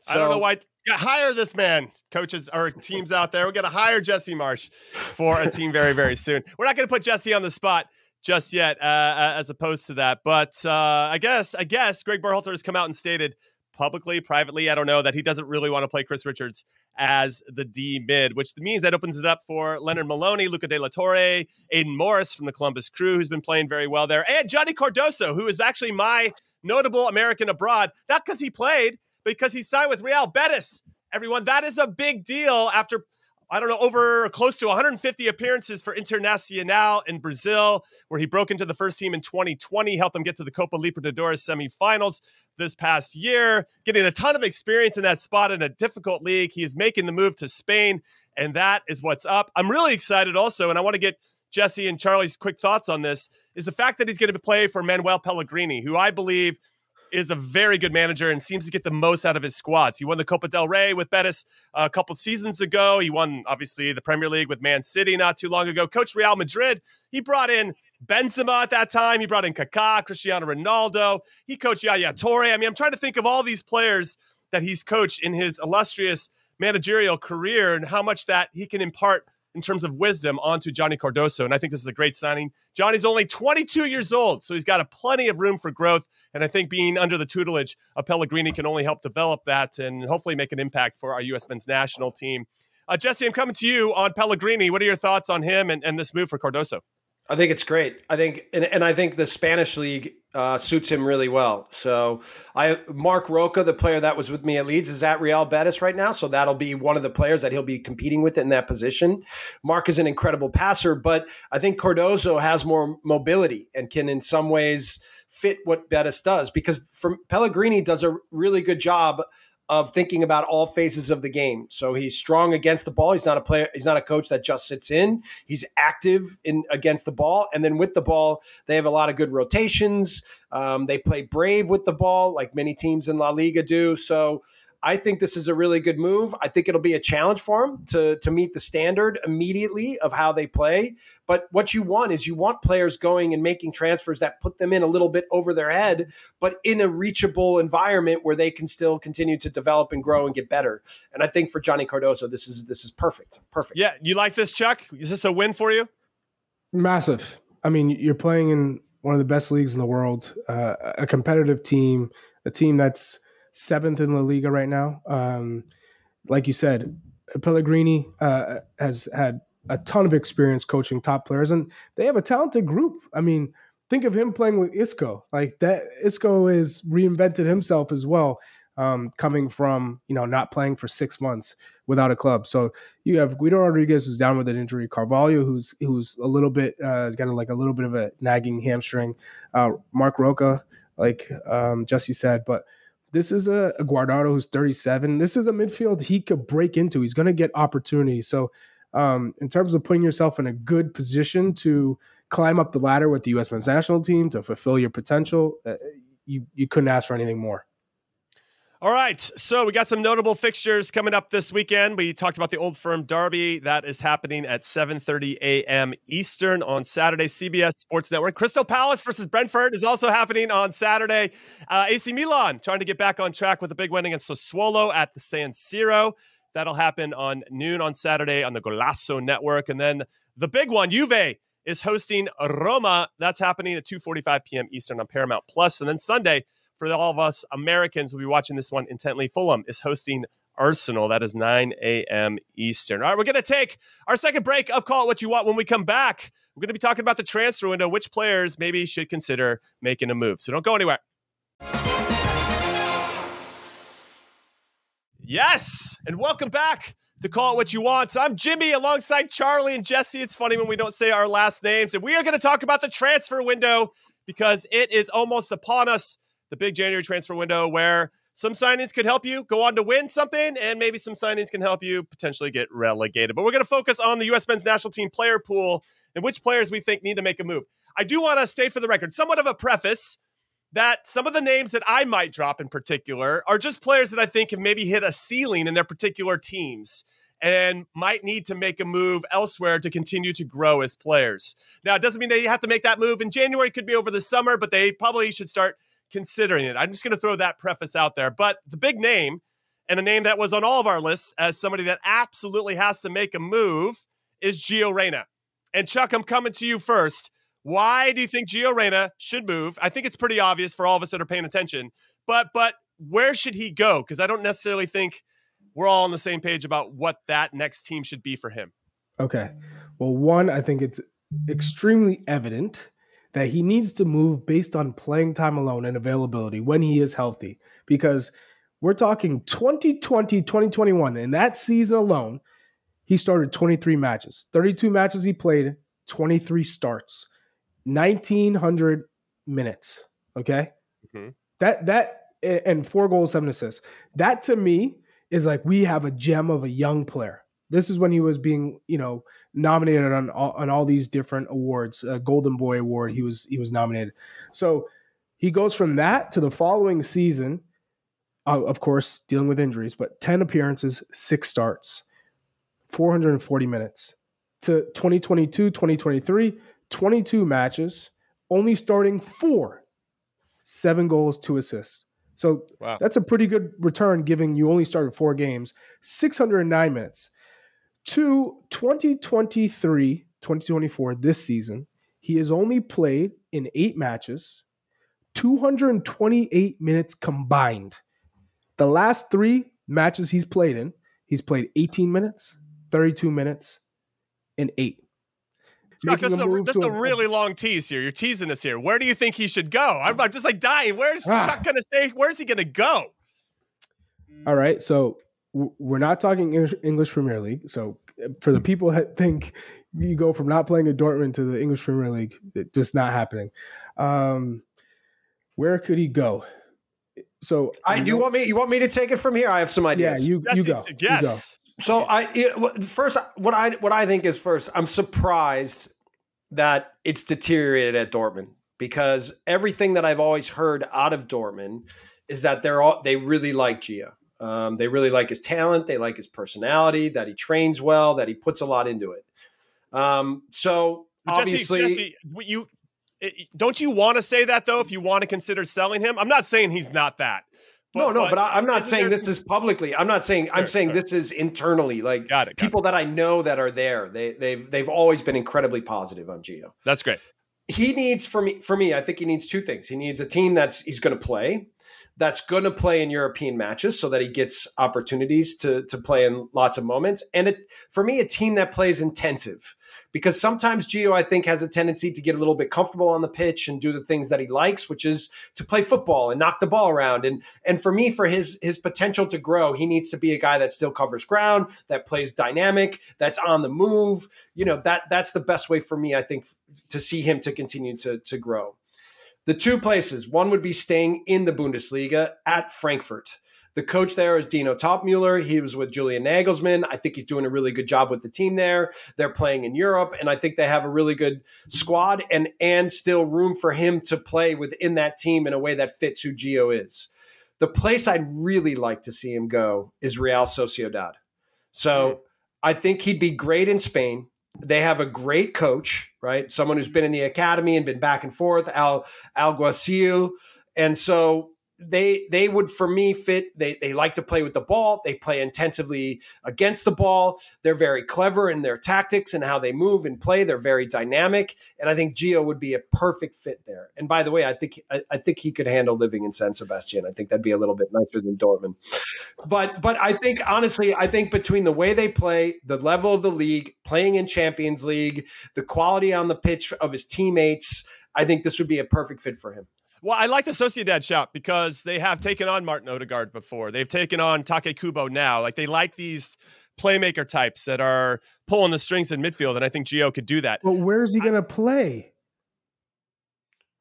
So, I don't know why hire this man, coaches or teams out there. We're going to hire Jesse Marsch for a team very, very soon. We're not going to put Jesse on the spot just yet, uh, as opposed to that. But uh, I guess, I guess Gregg Berhalter has come out and stated publicly, privately, I don't know, that he doesn't really want to play Chris Richards as the D mid, which means that opens it up for Lennard Maloney, Luca de la Torre, Aidan Morris from the Columbus Crew, who's been playing very well there, and Johnny Cardoso, who is actually my notable American abroad, not because he played, because he signed with Real Betis. Everyone, that is a big deal after I don't know, over close to 150 appearances for Internacional in Brazil, where he broke into the first team in 2020, helped them get to the Copa Libertadores semifinals this past year, getting a ton of experience in that spot in a difficult league. He is making the move to Spain, and that is what's up. I'm really excited also, and I want to get Jesse and Charlie's quick thoughts on this, is the fact that he's going to play for Manuel Pellegrini, who I believe – is a very good manager and seems to get the most out of his squads. He won the Copa del Rey with Betis a couple seasons ago. He won, obviously, the Premier League with Man City not too long ago. Coach Real Madrid. He brought in Benzema at that time. He brought in Kaká, Cristiano Ronaldo. He coached Yaya Touré. I mean, I'm trying to think of all these players that he's coached in his illustrious managerial career and how much that he can impart in terms of wisdom onto Johnny Cardoso. And I think this is a great signing. Johnny's only 22 years old, so he's got a plenty of room for growth. And I think being under the tutelage of Pellegrini can only help develop that and hopefully make an impact for our U.S. men's national team. Uh, Jesse, I'm coming to you on Pellegrini. What are your thoughts on him and, and this move for Cardoso? I think it's great. I think, and, and I think the Spanish league uh, suits him really well. So I Marc Roca, the player that was with me at Leeds, is at Real Betis right now. So that'll be one of the players that he'll be competing with in that position. Marc is an incredible passer, but I think Cardoso has more mobility and can in some ways fit what Betis does because from Pellegrini does a really good job of thinking about all phases of the game. So he's strong against the ball. He's not a player. He's not a coach that just sits in. He's active in against the ball, and then with the ball, they have a lot of good rotations. Um, they play brave with the ball, like many teams in La Liga do. So I think this is a really good move. I think it'll be a challenge for him to to meet the standard immediately of how they play. But what you want is you want players going and making transfers that put them in a little bit over their head, but in a reachable environment where they can still continue to develop and grow and get better. And I think for Johnny Cardoso, this is this is perfect. Perfect. Yeah, you like this, Chuck? Is this a win for you? Massive. I mean, you're playing in one of the best leagues in the world, uh, a competitive team, a team that's seventh in La Liga right now. Um, like you said, Pellegrini uh, has had a ton of experience coaching top players, and they have a talented group. I mean, think of him playing with Isco. Like that, Isco has reinvented himself as well, um, coming from you know not playing for six months without a club. So you have Guido Rodriguez who's down with an injury, Carvalho who's who's a little bit uh, has got a, like a little bit of a nagging hamstring, uh, Marc Roca, like um, Jesse said, but this is a, a Guardado who's 37. This is a midfield he could break into. He's going to get opportunities. So, um, in terms of putting yourself in a good position to climb up the ladder with the U.S. men's national team to fulfill your potential, uh, you you couldn't ask for anything more. All right, so we got some notable fixtures coming up this weekend. We talked about the Old Firm Derby that is happening at 7:30 a.m. Eastern on Saturday. CBS Sports Network. Crystal Palace versus Brentford is also happening on Saturday. Uh, AC Milan trying to get back on track with a big win against Sassuolo at the San Siro. That'll happen on noon on Saturday on the Golazo Network, and then the big one, Juve is hosting Roma. That's happening at 2:45 p.m. Eastern on Paramount Plus, and then Sunday for all of us Americans, we'll be watching this one intently. Fulham is hosting Arsenal. That is 9 a.m. Eastern. All right, we're going to take our second break of Call It What You Want. When we come back, we're going to be talking about the transfer window, which players maybe should consider making a move. So don't go anywhere. Yes, and welcome back to Call It What You Want. I'm Jimmy alongside Charlie and Jesse. It's funny when we don't say our last names. And we are going to talk about the transfer window because it is almost upon us. The big January transfer window where some signings could help you go on to win something, and maybe some signings can help you potentially get relegated. But we're going to focus on the U.S. men's national team player pool and which players we think need to make a move. I do want to state for the record, somewhat of a preface that some of the names that I might drop in particular are just players that I think have maybe hit a ceiling in their particular teams and might need to make a move elsewhere to continue to grow as players. Now, it doesn't mean they have to make that move in January, it could be over the summer, but they probably should start considering it. I'm just going to throw that preface out there. But the big name, and a name that was on all of our lists as somebody that absolutely has to make a move, is Gio Reyna. And Chuck, I'm coming to you first. Why do you think Gio Reyna should move? I think it's pretty obvious for all of us that are paying attention. But but where should he go? Because I don't necessarily think we're all on the same page about what that next team should be for him. Okay. Well, one, I think it's extremely evident that he needs to move based on playing time alone and availability when he is healthy. Because we're talking 2020, 2021. In that season alone, he started 23 matches, 32 matches he played, 23 starts, 1900 minutes. Okay. Mm-hmm. That, that, and four goals, seven assists. That to me is like we have a gem of a young player. This is when he was being, you know, nominated on all, on all these different awards. A Golden Boy Award, he was he was nominated. So he goes from that to the following season. Uh, of course, dealing with injuries, but ten appearances, six starts, 440 minutes. To 2022, 2023, 22 matches, only starting four, seven goals, two assists. So wow. that's a pretty good return given you only started four games, 609 minutes. To 2023, 2024, this season, he has only played in eight matches, 228 minutes combined. The last three matches he's played in, he's played 18 minutes, 32 minutes, and eight. Chuck, that's, a, a, that's a, a, really long tease here. You're teasing us here. Where do you think he should go? I'm, I'm just like dying. Where's ah. Chuck going to say? Where's he going to go? All right. So we're not talking English Premier League. So for the people that think you go from not playing at Dortmund to the English Premier League, it's just not happening. Um, where could he go? So I do you want me. You want me to take it from here? I have some ideas. Yeah, you yes, you go. Yes. You go. So I it, first what I what I think is first I'm surprised that it's deteriorated at Dortmund because everything that I've always heard out of Dortmund is that they're all they really like Gio. Um, they really like his talent. They like his personality. That he trains well. That he puts a lot into it. Um, so but obviously, Jesse, Jesse, you don't you want to say that though? If you want to consider selling him, I'm not saying he's not that. But, no, no, but, but I, am not saying this is publicly. I'm not saying. Sure, I'm saying sure. this is internally. Like got it, got people it. that I know that are there. They they've they've always been incredibly positive on Gio. That's great. He needs for me for me. I think he needs two things. He needs a team that's he's going to play that's going to play in European matches so that he gets opportunities to to play in lots of moments. And it, for me, a team that plays intensive because sometimes Gio, I think, has a tendency to get a little bit comfortable on the pitch and do the things that he likes, which is to play football and knock the ball around. And and for me, for his his potential to grow, he needs to be a guy that still covers ground, that plays dynamic, that's on the move. You know that that's the best way for me, I think, to see him to continue to to grow. The two places, one would be staying in the Bundesliga at Frankfurt. The coach there is Dino Toppmöller. He was with Julian Nagelsmann. I think he's doing a really good job with the team there. They're playing in Europe, and I think they have a really good squad and and still room for him to play within that team in a way that fits who Gio is. The place I'd really like to see him go is Real Sociedad. So hmm. I think he'd be great in Spain. They have a great coach, right? Someone who's been in the academy and been back and forth, Al Alguacil. And so they they would for me fit they they like to play with the ball. They play intensively against the ball. They're very clever in their tactics and how they move and play. They're very dynamic and i think Gio would be a perfect fit there. And by the way i think i, I think he could handle living in san sebastian. I think that'd be a little bit nicer than dortmund. But but i think honestly i think between the way they play the level of the league playing in champions league the quality on the pitch of his teammates i think this would be a perfect fit for him well, I like the Sociedad shout because they have taken on Martin Odegaard before. They've taken on Take Kubo now. Like they like these playmaker types that are pulling the strings in midfield, and I think Gio could do that. But where's he going to play?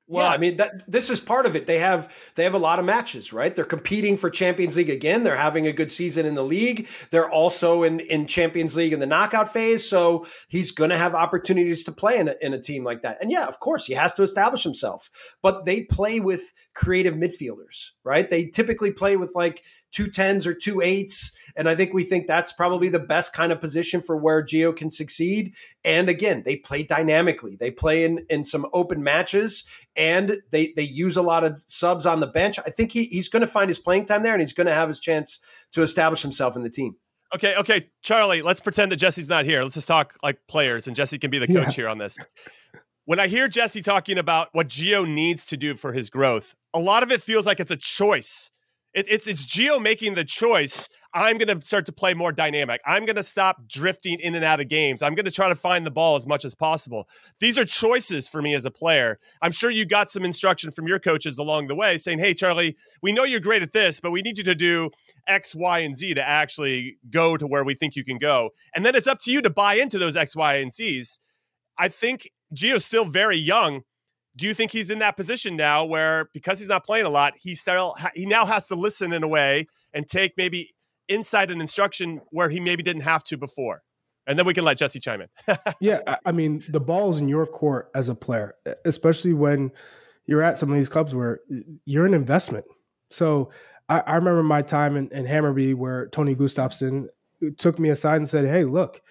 Well, yeah, I mean that this is part of it. They have they have a lot of matches, right? They're competing for Champions League again. They're having a good season in the league. They're also in in Champions League in the knockout phase, so he's going to have opportunities to play in a, in a team like that. And yeah, of course, he has to establish himself. But they play with creative midfielders, right? They typically play with like two tens or two eights. And I think we think that's probably the best kind of position for where Gio can succeed. And again, they play dynamically. They play in, in some open matches and they they use a lot of subs on the bench. I think he, he's going to find his playing time there and he's going to have his chance to establish himself in the team. Okay, okay, Charlie, let's pretend that Jesse's not here. Let's just talk like players and Jesse can be the coach yeah. here on this. When I hear Jesse talking about what Gio needs to do for his growth, a lot of it feels like it's a choice it, it's it's Gio making the choice. I'm going to start to play more dynamic. I'm going to stop drifting in and out of games. I'm going to try to find the ball as much as possible. These are choices for me as a player. I'm sure you got some instruction from your coaches along the way saying, "Hey, Charlie, we know you're great at this, but we need you to do X, Y, and Z to actually go to where we think you can go." And then it's up to you to buy into those X, Y, and Z's. I think Gio's still very young do you think he's in that position now where because he's not playing a lot, he still he now has to listen in a way and take maybe insight and instruction where he maybe didn't have to before? And then we can let Jesse chime in. yeah, I mean, the ball's in your court as a player, especially when you're at some of these clubs where you're an investment. So I, I remember my time in, in Hammarby where Tony Gustavsson took me aside and said, "Hey, look,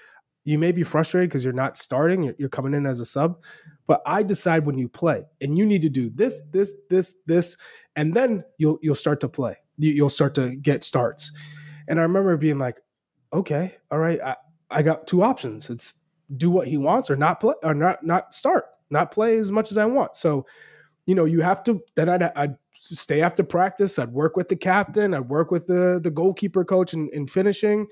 you may be frustrated because you're not starting, you're coming in as a sub, but I decide when you play, and you need to do this, this, this, this, and then you'll you'll start to play. You'll start to get starts. And I remember being like, okay, all right, I, I got two options. It's do what he wants or not play or not not start, not play as much as I want. So, you know, you have to. Then I'd, I'd stay after practice. I'd work with the captain. I'd work with the the goalkeeper coach in, in finishing,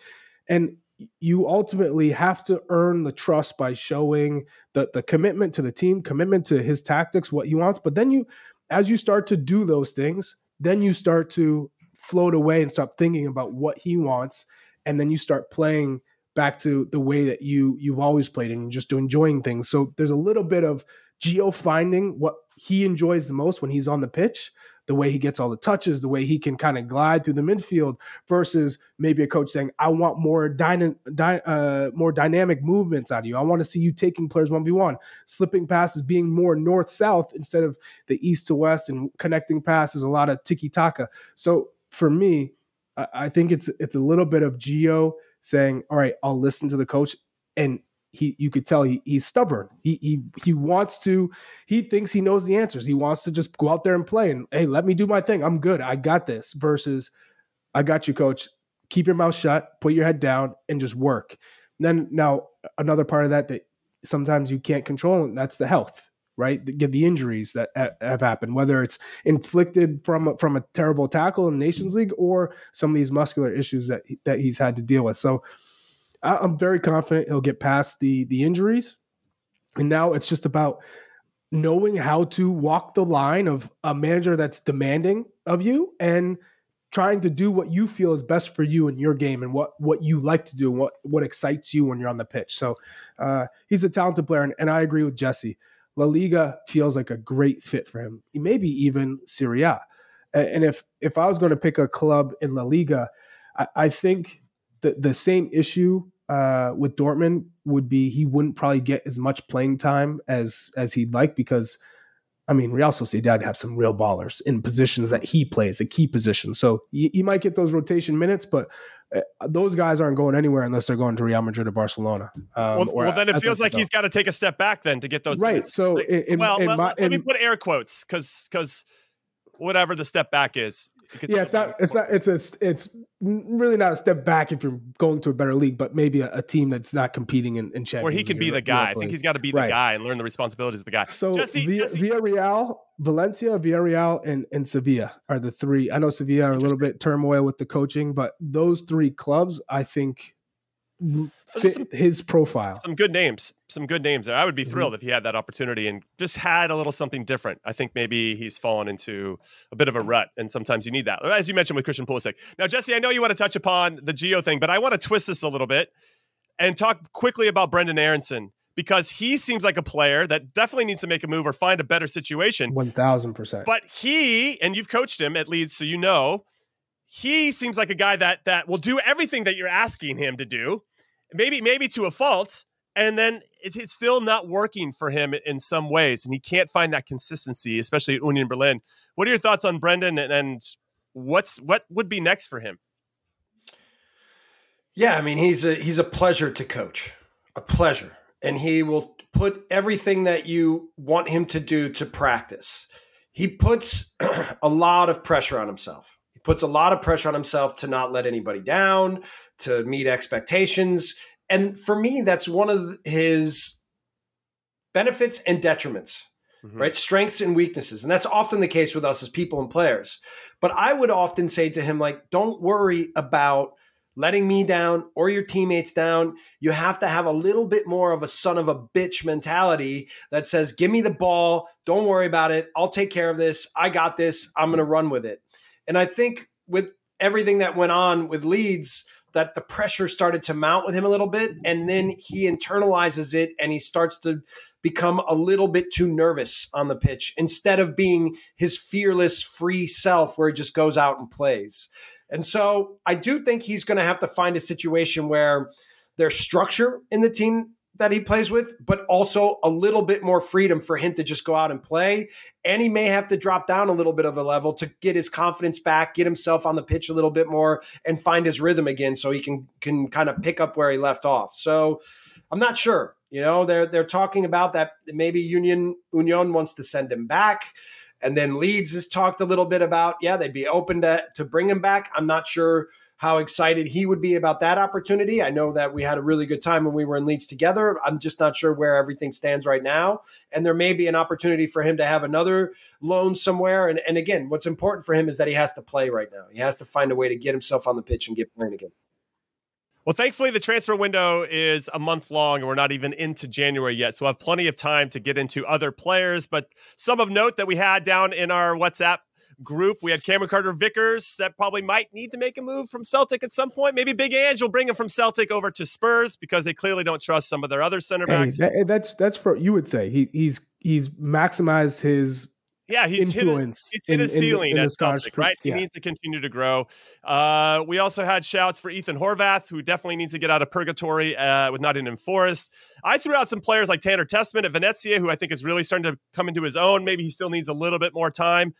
and you ultimately have to earn the trust by showing the, the commitment to the team, commitment to his tactics, what he wants. But then you, as you start to do those things, then you start to float away and stop thinking about what he wants. And then you start playing back to the way that you you've always played and just enjoying things. So there's a little bit of Gio finding what he enjoys the most when he's on the pitch the way he gets all the touches, the way he can kind of glide through the midfield, versus maybe a coach saying, "I want more dyna- dy- uh, more dynamic movements out of you. I want to see you taking players one v one, slipping passes, being more north south instead of the east to west, and connecting passes. A lot of tiki taka. So for me, I-, I think it's it's a little bit of Gio saying, "All right, I'll listen to the coach." And he you could tell he, he's stubborn. He he he wants to he thinks he knows the answers. He wants to just go out there and play and hey, let me do my thing. I'm good. I got this versus I got you coach. Keep your mouth shut, put your head down and just work. And then now another part of that that sometimes you can't control and that's the health, right? The, the injuries that have happened whether it's inflicted from from a terrible tackle in Nations League or some of these muscular issues that that he's had to deal with. So I'm very confident he'll get past the the injuries, and now it's just about knowing how to walk the line of a manager that's demanding of you and trying to do what you feel is best for you in your game and what what you like to do and what what excites you when you're on the pitch. So uh, he's a talented player, and, and, I agree with Jesse. La Liga feels like a great fit for him. Maybe even Serie A. And if if I was going to pick a club in La Liga, I, I think the the same issue uh, with Dortmund would be he wouldn't probably get as much playing time as as he'd like because I mean Real Sociedad have some real ballers in positions that he plays, a key position. So he, he might get those rotation minutes, but uh, those guys aren't going anywhere unless they're going to Real Madrid or Barcelona. Um, well, or well, then it feels like he's got to take a step back then to get those right. Minutes. So like, in, well, in let, my, let me put air quotes because because whatever the step back is. Yeah, it's not. It's not. It's a. It's really not a step back if you're going to a better league, but maybe a, a team that's not competing in, in Champions. Where he could be the guy. I think he's got to be the right. guy and learn the responsibilities of the guy. So Jesse, Villa, Jesse. Villarreal, Valencia, Villarreal, and and Sevilla are the three. I know Sevilla are a little bit turmoil with the coaching, but those three clubs, I think, fit some, his profile. Some good names. Some good names there. I would be mm-hmm. thrilled mm-hmm. if he had that opportunity and just had a little something different. I think maybe he's fallen into a bit of a rut, and sometimes you need that. As you mentioned with Christian Pulisic. Now, Jesse, I know you want to touch upon the Gio thing, but I want to twist this a little bit and talk quickly about Brenden Aaronson because he seems like a player that definitely needs to make a move or find a better situation. 1000%. But he, and you've coached him at Leeds, so you know, he seems like a guy that that will do everything that you're asking him to do maybe maybe to a fault, and then it's still not working for him in some ways, and he can't find that consistency, especially at Union Berlin. What are your thoughts on Brenden and, and what's what would be next for him? Yeah, I mean he's a he's a pleasure to coach, a pleasure, and he will put everything that you want him to do to practice. He puts a lot of pressure on himself. Puts a lot of pressure on himself to not let anybody down, to meet expectations. And for me, that's one of his benefits and detriments, mm-hmm. right? Strengths and weaknesses. And that's often the case with us as people and players. But I would often say to him, like, don't worry about letting me down or your teammates down. You have to have a little bit more of a son of a bitch mentality that says, give me the ball. Don't worry about it. I'll take care of this. I got this. I'm going to run with it. And I think with everything that went on with Leeds, that the pressure started to mount with him a little bit and then he internalizes it and he starts to become a little bit too nervous on the pitch instead of being his fearless free self where he just goes out and plays. And so i do think he's going to have to find a situation where there's structure in the team that he plays with, but also a little bit more freedom for him to just go out and play. And he may have to drop down a little bit of a level to get his confidence back, get himself on the pitch a little bit more, and find his rhythm again, so he can can kind of pick up where he left off. So I'm not sure. You know, they're they're talking about that maybe Union Union wants to send him back. And then Leeds has talked a little bit about, yeah, they'd be open to to bring him back. I'm not sure how excited he would be about that opportunity. I know that we had a really good time when we were in Leeds together. I'm just not sure where everything stands right now. And there may be an opportunity for him to have another loan somewhere. And, and again, what's important for him is that he has to play right now. He has to find a way to get himself on the pitch and get playing again. Well, thankfully, the transfer window is a month long, and we're not even into January yet. So, I have plenty of time to get into other players. But some of note that we had down in our WhatsApp group. We had Cameron Carter Vickers that probably might need to make a move from Celtic at some point. Maybe Big Ange will bring him from Celtic over to Spurs because they clearly don't trust some of their other center backs. Hey, that, that's that's for you would say he, he's he's maximized his yeah, he's influence hit, a, he's hit a ceiling in, in at Celtic, right? Yeah. He needs to continue to grow. Uh, we also had shouts for Ethan Horvath, who definitely needs to get out of purgatory uh, with Nottingham Forest. I threw out some players like Tanner Tessmann at Venezia, who I think is really starting to come into his own. Maybe he still needs a little bit more time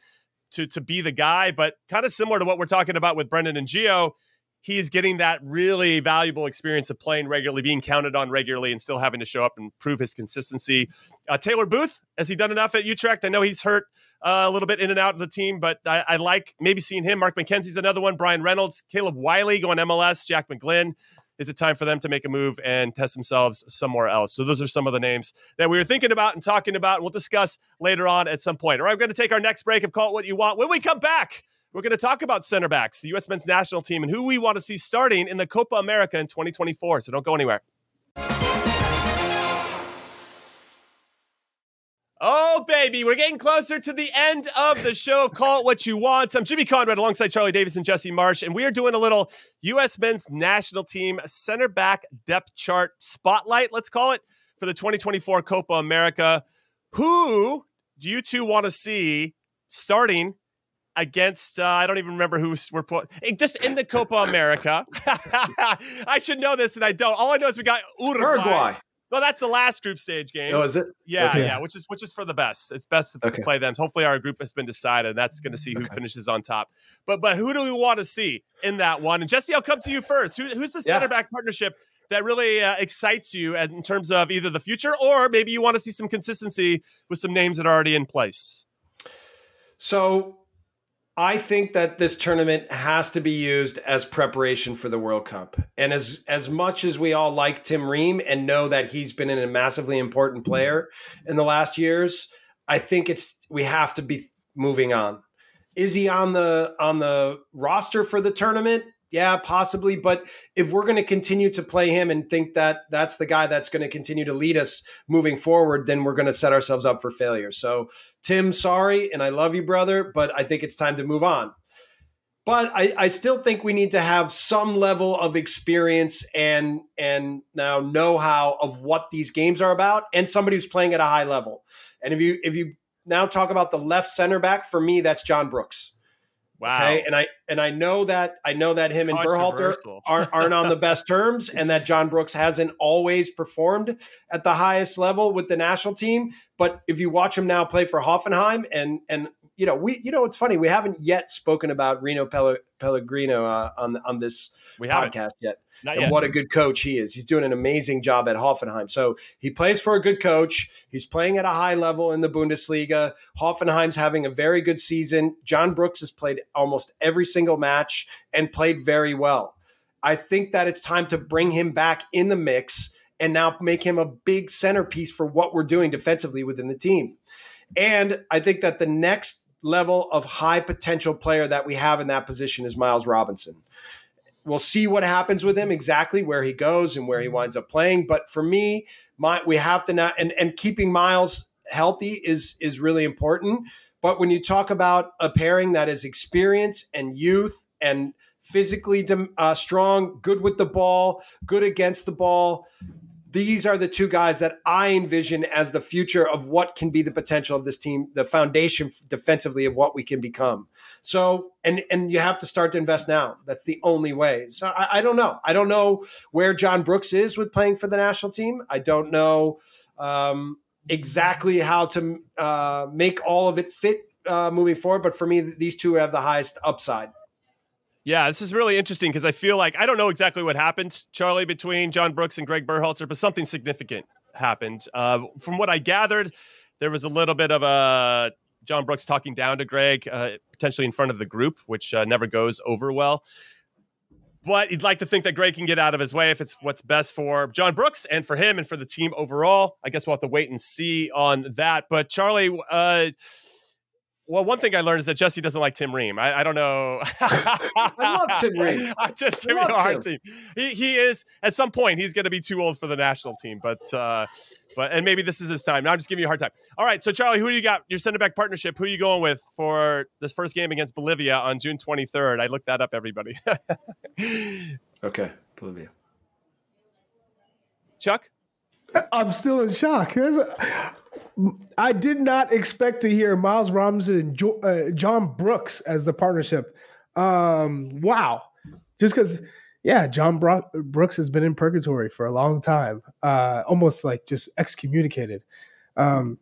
to to be the guy, but kind of similar to what we're talking about with Brenden and Gio. He's getting that really valuable experience of playing regularly, being counted on regularly, and still having to show up and prove his consistency. Uh, Taylor Booth, has he done enough at Utrecht? I know he's hurt uh, a little bit in and out of the team, but I, I like maybe seeing him. Mark McKenzie's another one. Bryan Reynolds, Caleb Wiley going MLS, Jack McGlynn is it time for them to make a move and test themselves somewhere else? So those are some of the names that we were thinking about and talking about. We'll discuss later on at some point. All right, we're going to take our next break of Call It What You Want. When we come back, we're going to talk about center backs, the U.S. men's national team, and who we want to see starting in the Copa America in 2024. So don't go anywhere. Oh, baby, we're getting closer to the end of the show. Call it what you want. I'm Jimmy Conrad alongside Charlie Davies and Jesse Marsch, and we are doing a little U.S. men's national team center back depth chart spotlight, let's call it, for the 2024 Copa America. Who do you two want to see starting against uh, I don't even remember who we're put just in the Copa America. I should know this and I don't. All I know is we got Uruguay. Uruguay. Well, that's the last group stage game. Oh, is it? Yeah, okay. yeah. Which is which is for the best. It's best to okay. play them. Hopefully, our group has been decided. That's going to see who okay. finishes on top. But but who do we want to see in that one? And Jesse, I'll come to you first. Who, who's the center back partnership that really uh, excites you in terms of either the future or maybe you want to see some consistency with some names that are already in place? So I think that this tournament has to be used as preparation for the World Cup. And as as much as we all like Tim Ream and know that he's been a massively important player in the last years, I think it's we have to be moving on. Is he on the on the roster for the tournament? Yeah, possibly. But if we're going to continue to play him and think that that's the guy that's going to continue to lead us moving forward, then we're going to set ourselves up for failure. So, Tim, sorry, and I love you, brother, but I think it's time to move on. But I, I still think we need to have some level of experience and and now know how of what these games are about, and somebody who's playing at a high level. And if you if you now talk about the left center back, for me, that's John Brooks. Wow. Okay, and I and I know that I know that him and Berhalter aren't aren't on the best terms, and that John Brooks hasn't always performed at the highest level with the national team. But if you watch him now play for Hoffenheim, and and you know we you know it's funny we haven't yet spoken about Reno Pelle- Pellegrino uh, on on this We haven't. podcast yet Not and yet. what a good coach he is. He's doing an amazing job at Hoffenheim. So he plays for a good coach. He's playing at a high level in the Bundesliga. Hoffenheim's having a very good season. John Brooks has played almost every single match and played very well. I think that it's time to bring him back in the mix and now make him a big centerpiece for what we're doing defensively within the team. And I think that the next level of high potential player that we have in that position is Miles Robinson we'll see what happens with him exactly where he goes and where he winds up playing. But for me, my we have to not and and keeping Miles healthy is is really important. But when you talk about a pairing that is experience and youth and physically uh, strong, good with the ball, good against the ball. These are the two guys that I envision as the future of what can be the potential of this team, the foundation defensively of what we can become. So, and and you have to start to invest now. That's the only way. So I, I don't know. I don't know where John Brooks is with playing for the national team. I don't know um, exactly how to uh, make all of it fit uh, moving forward. But for me, these two have the highest upside. Yeah, this is really interesting because I feel like I don't know exactly what happened, Charlie, between John Brooks and Gregg Berhalter, but something significant happened. Uh, from what I gathered, there was a little bit of a John Brooks talking down to Gregg, uh, potentially in front of the group, which uh, never goes over well. But he'd like to think that Gregg can get out of his way if it's what's best for John Brooks and for him and for the team overall. I guess we'll have to wait and see on that. But Charlie, uh, well, one thing I learned is that Jesse doesn't like Tim Ream. I, I don't know. I love Tim Ream. I'm just giving a hard team. He, he is at some point he's going to be too old for the national team, but uh, but and maybe this is his time. Now I'm just giving you a hard time. All right, so Charlie, who do you got? Your center back partnership. Who are you going with for this first game against Bolivia on June 23rd? I looked that up, everybody. Okay, Bolivia. Chuck. I'm still in shock. There's- I did not expect to hear Miles Robinson and jo- uh, John Brooks as the partnership. Um, wow. Just because, yeah, John Bro- Brooks has been in purgatory for a long time, uh, almost like just excommunicated. Um,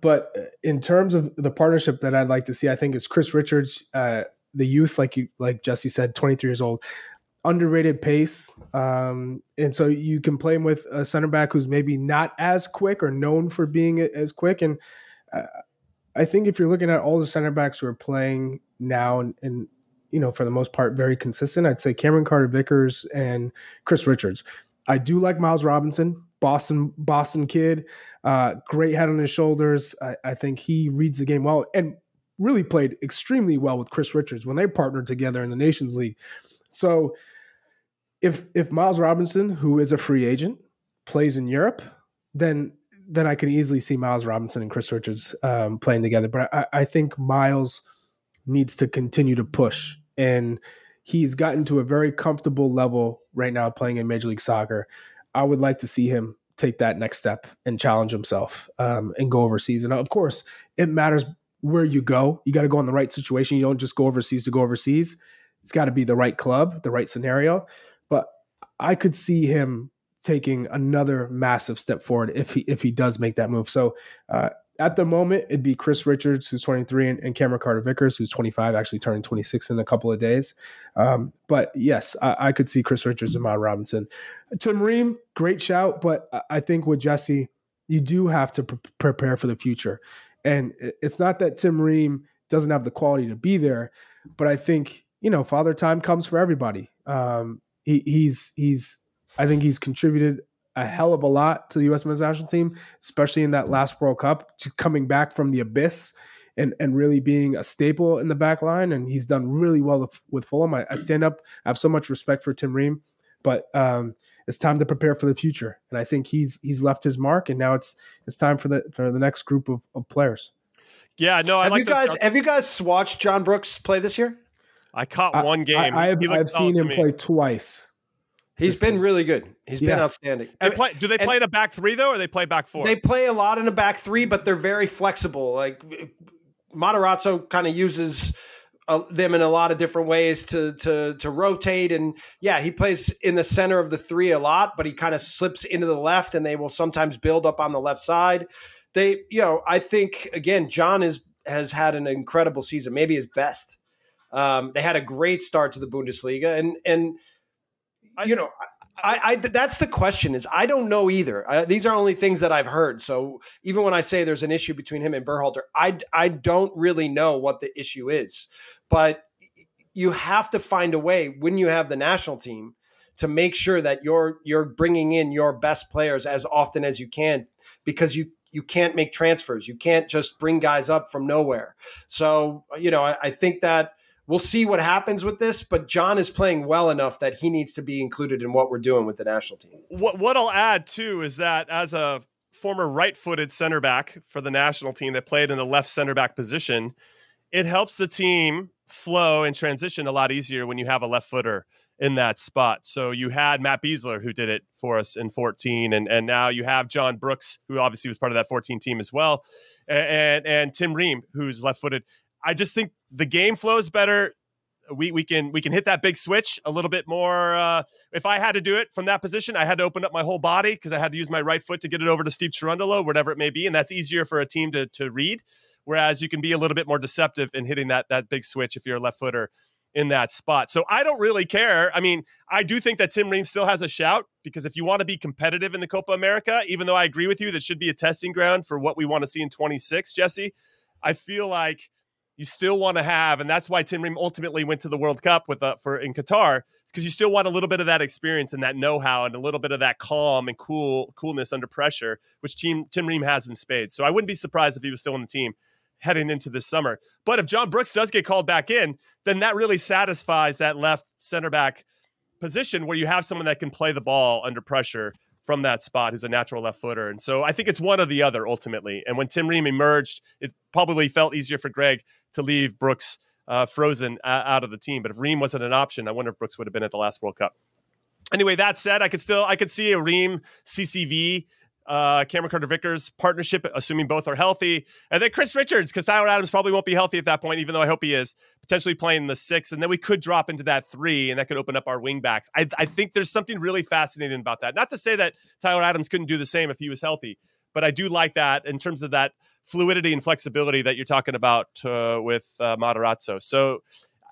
but in terms of the partnership that I'd like to see, I think it's Chris Richards, uh, the youth, like you, like Jesse said, 23 years old, underrated pace. Um, and so you can play him with a center back who's maybe not as quick or known for being as quick. And uh, I think if you're looking at all the center backs who are playing now and, and you know, for the most part, very consistent, I'd say Cameron Carter Vickers and Chris Richards. I do like Miles Robinson, Boston Boston kid, uh, great head on his shoulders. I, I think he reads the game well and really played extremely well with Chris Richards when they partnered together in the Nations League. So if if Miles Robinson, who is a free agent, plays in Europe, then then I can easily see Miles Robinson and Chris Richards um, playing together. But I, I think Miles needs to continue to push, and he's gotten to a very comfortable level right now playing in Major League Soccer. I would like to see him take that next step and challenge himself um, and go overseas. And of course, it matters where you go. You got to go in the right situation. You don't just go overseas to go overseas. It's got to be the right club, the right scenario. But I could see him taking another massive step forward if he if he does make that move. So uh, at the moment, it'd be Chris Richards, who's 23, and, and Cameron Carter Vickers, who's 25, actually turning 26 in a couple of days. Um, but yes, I, I, could see Chris Richards and Miles Robinson. Tim Ream, great shout, but I think with Jesse, you do have to pre- prepare for the future. And it's not that Tim Ream doesn't have the quality to be there. But I think you know, father time comes for everybody. Um, he, he's he's I think he's contributed a hell of a lot to the U.S. men's national team, especially in that last World Cup, coming back from the abyss and and really being a staple in the back line. And he's done really well with Fulham. I, I stand up. I have so much respect for Tim Ream, but um, it's time to prepare for the future. And I think he's he's left his mark, and now it's it's time for the for the next group of, of players. Yeah, no, I have like you guys have you guys watched John Brooks play this year? I caught one game. I, have I've seen him play twice. He's been really good. He's yeah. been outstanding. They play, do they play in a back three though, or they play back four? They play a lot in a back three, but they're very flexible. Like Matarazzo kind of uses uh, them in a lot of different ways to to to rotate, and yeah, he plays in the center of the three a lot, but he kind of slips into the left, and they will sometimes build up on the left side. They, you know, I think again, John is has had an incredible season, maybe his best. Um, they had a great start to the Bundesliga, and and you know, I, I, that's the question is I don't know either. I, these are only things that I've heard. So even when I say there's an issue between him and Berhalter, I I don't really know what the issue is. But you have to find a way when you have the national team to make sure that you're you're bringing in your best players as often as you can because you you can't make transfers. You can't just bring guys up from nowhere. So you know I, I think that we'll see what happens with this, but John is playing well enough that he needs to be included in what we're doing with the national team. What what I'll add too is that as a former right-footed center back for the national team that played in the left center back position, it helps the team flow and transition a lot easier when you have a left footer in that spot. So you had Matt Besler who did it for us in 14 and and now you have John Brooks who obviously was part of that 14 team as well and and, and Tim Ream who's left-footed I just think the game flows better. We we can we can hit that big switch a little bit more. Uh, if I had to do it from that position, I had to open up my whole body because I had to use my right foot to get it over to Steve Cherundolo, whatever it may be, and that's easier for a team to to read. Whereas you can be a little bit more deceptive in hitting that that big switch if you're a left footer in that spot. So I don't really care. I mean, I do think that Tim Ream still has a shout because if you want to be competitive in the Copa America, even though I agree with you that should be a testing ground for what we want to see in 26, Jesse, I feel like you still want to have, and that's why Tim Ream ultimately went to the World Cup with uh, for in Qatar, because you still want a little bit of that experience and that know-how and a little bit of that calm and cool coolness under pressure, which team Tim Ream has in spades. So I wouldn't be surprised if he was still on the team heading into this summer. But if John Brooks does get called back in, then that really satisfies that left center back position where you have someone that can play the ball under pressure from that spot who's a natural left footer. And so I think it's one or the other ultimately. And when Tim Ream emerged, it probably felt easier for Gregg to leave Brooks uh, frozen out of the team. But if Ream wasn't an option, I wonder if Brooks would have been at the last World Cup. Anyway, that said, I could still I could see a Ream CCV uh, Cameron Carter Vickers partnership, assuming both are healthy. And then Chris Richards, because Tyler Adams probably won't be healthy at that point, even though I hope he is, potentially playing the six. And then we could drop into that three, and that could open up our wing backs. I, I think there's something really fascinating about that. Not to say that Tyler Adams couldn't do the same if he was healthy, but I do like that in terms of that fluidity and flexibility that you're talking about uh, with uh. So,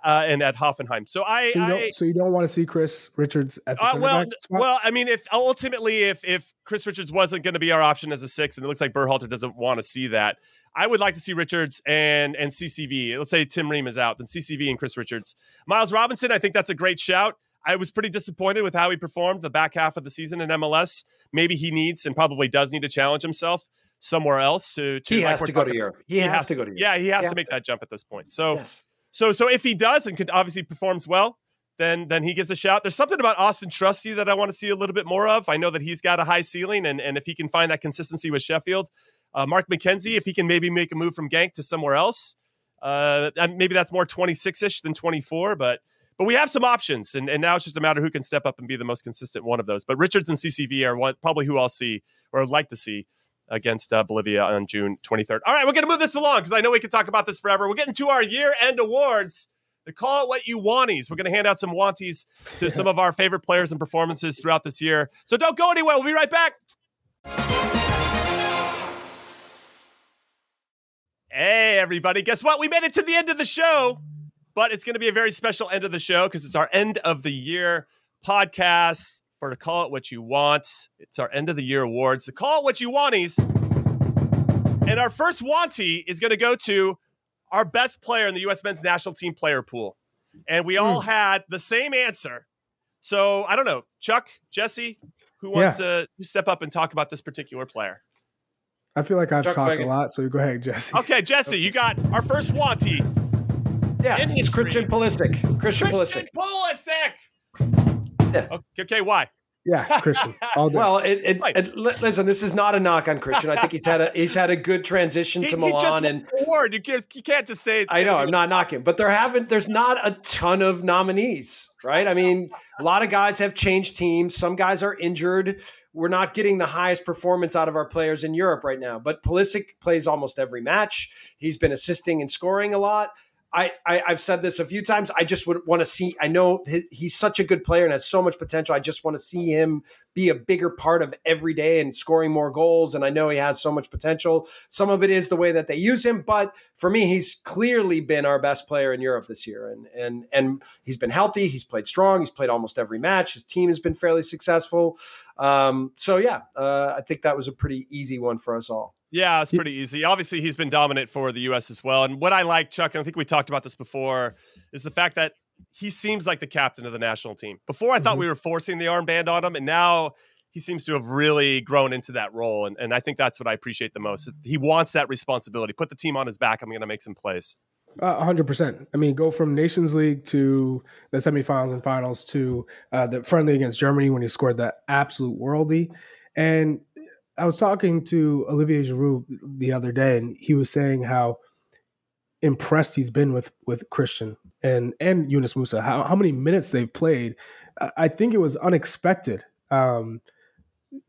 uh, and at Hoffenheim. So I, so you, I, so you don't want to see Chris Richards at the uh, well, well, I mean, if ultimately if if Chris Richards wasn't going to be our option as a six, and it looks like Berhalter doesn't want to see that, I would like to see Richards and and CCV. Let's say Tim Ream is out, then CCV and Chris Richards. Miles Robinson, I think that's a great shout. I was pretty disappointed with how he performed the back half of the season in MLS. Maybe he needs and probably does need to challenge himself somewhere else to, to he like has to go to Europe. He, he has, has, to go to Europe. Yeah, he has yeah. to make that jump at this point. So yes. so so if he does and could obviously performs well, then then he gives a shout. There's something about Auston Trusty that I want to see a little bit more of. I know that he's got a high ceiling, and and if he can find that consistency with Sheffield, uh, Mark McKenzie, if he can maybe make a move from Genk to somewhere else, uh, maybe that's more 26 ish than 24, but. But we have some options, and, and now it's just a matter who can step up and be the most consistent one of those. But Richards and CCV are one, probably who I'll see or like to see against uh, Bolivia on June 23rd. All right, we're going to move this along because I know we could talk about this forever. We're getting to our year end awards. They call it what you wanties. We're going to hand out some wanties to some of our favorite players and performances throughout this year. So don't go anywhere. We'll be right back. Hey, everybody. Guess what? We made it to the end of the show, but it's going to be a very special end of the show because it's our end of the year podcast for to call it what you want. It's our end of the year awards. To call it what you wanties. And our first wanty is going to go to our best player in the U.S. men's national team player pool, and we all Hmm. had the same answer. So I don't know, Chuck, Jesse, who wants to step up and talk about this particular player? I feel like I've Chuck talked Wagon. a lot, so go ahead, Jesse. Okay, Jesse, you got our first Wanty, Yeah, In it's history. Christian Pulisic. Christian Christian Pulisic. Pulisic. Yeah. Okay, okay, why? Yeah, Christian. All day. Well, it, it, fine. it- listen, this is not a knock on Christian. I think he's had a he's had a good transition He, to he just Milan, and award. You can't, you can't just say. It's I know I'm not knocking, but there haven't there's not a ton of nominees, right? I mean, a lot of guys have changed teams. Some guys are injured. We're not getting the highest performance out of our players in Europe right now. But Pulisic plays almost every match. He's been assisting and scoring a lot. I, I I've said this a few times. I just would want to see. I know he- he's such a good player and has so much potential. I just want to see him be a bigger part of every day and scoring more goals. And I know he has so much potential. Some of it is the way that they use him, but for me, he's clearly been our best player in Europe this year. And and and he's been healthy. He's played strong. He's played almost every match. His team has been fairly successful. Um, so yeah, uh, I think that was a pretty easy one for us all. Yeah, it's pretty easy. Obviously, he's been dominant for the U.S. as well. And what I like, Chuck, and I think we talked about this before, is the fact that he seems like the captain of the national team. Before, I thought Mhm. we were forcing the armband on him, and now he seems to have really grown into that role. And, and I think that's what I appreciate the most. He wants that responsibility. Put the team on his back. I'm going to make some plays. Hundred percent. I mean, go from Nations League to the semifinals and finals to uh, the friendly against Germany when he scored that absolute worldie. And I was talking to Olivier Giroud the other day, and he was saying how impressed he's been with with Christian and and Yunus Musah. How how many minutes they've played. I- think it was unexpected um,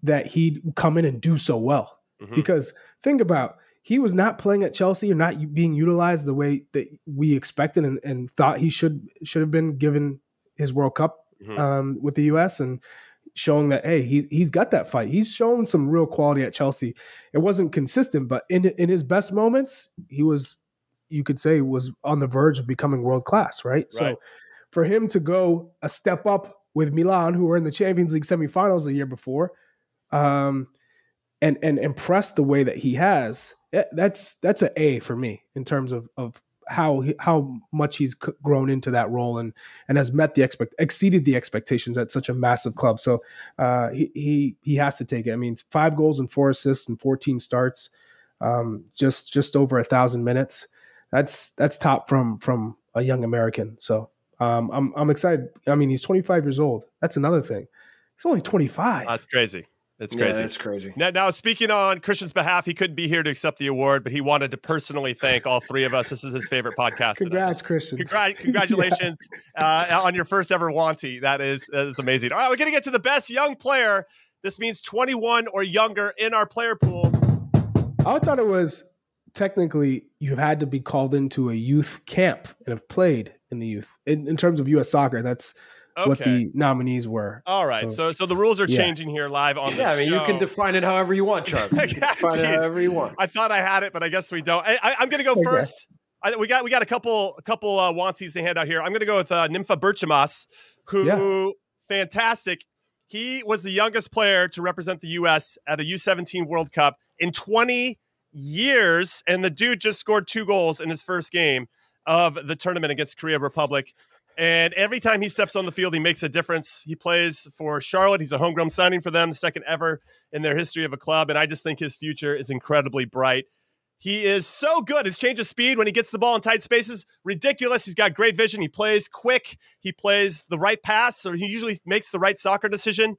that he'd come in and do so well Mhm. because think about he was not playing at Chelsea or not being utilized the way that we expected and, and thought he should should have been given his World Cup Mhm. um, with the U.S. and showing that hey he he's got that fight. He's shown some real quality at Chelsea. It wasn't consistent, but in in his best moments, he was you could say was on the verge of becoming world class. Right. Right. So for him to go a step up with Milan, who were in the Champions League semifinals the year before, um, and and impress the way that he has, that's that's an A for me in terms of of how how much he's grown into that role and and has met the expect exceeded the expectations at such a massive club. So uh, he he he has to take it. I mean, five goals and four assists and fourteen starts, um, just just over a thousand minutes. That's that's top from from a young American. So um, I'm I'm excited. I mean, he's 25 years old. That's another thing. He's only 25. That's crazy. That's Yeah, crazy. that's crazy. Now, now, speaking on Christian's behalf, he couldn't be here to accept the award, but he wanted to personally thank all three of us. This is his favorite podcast. Congrats, Christian. Congra- congratulations uh, on your first ever Wanty. That is that is amazing. All right, we're gonna get to the best young player. This means 21 or younger in our player pool. I thought it was technically you had to be called into a youth camp and have played in the youth. In, in terms of U.S. soccer, that's what Okay. the nominees were. All right. So- So so the rules are Yeah. changing here live on the Yeah, I mean, you can define it however you want, Charlie. You can define it however you want. I thought I had it, but I guess we don't. I, I, I'm going to go Okay. first. I, we got we got a couple a couple uh, wanties to hand out here. I'm going to go with uh, Nimfasha Berchimas, who Yeah. fantastic. He was the youngest player to represent the U.S. at a U17 World Cup in 20 years, and the dude just scored two goals in his first game of the tournament against Korea Republic. And every time he steps on the field, he makes a difference. He plays for Charlotte. He's a homegrown signing for them, the second ever in their history of a club. And I just think his future is incredibly bright. He is so good. His change of speed when he gets the ball in tight spaces, ridiculous. He's got great vision. He plays quick. He plays the right pass, or he usually makes the right soccer decision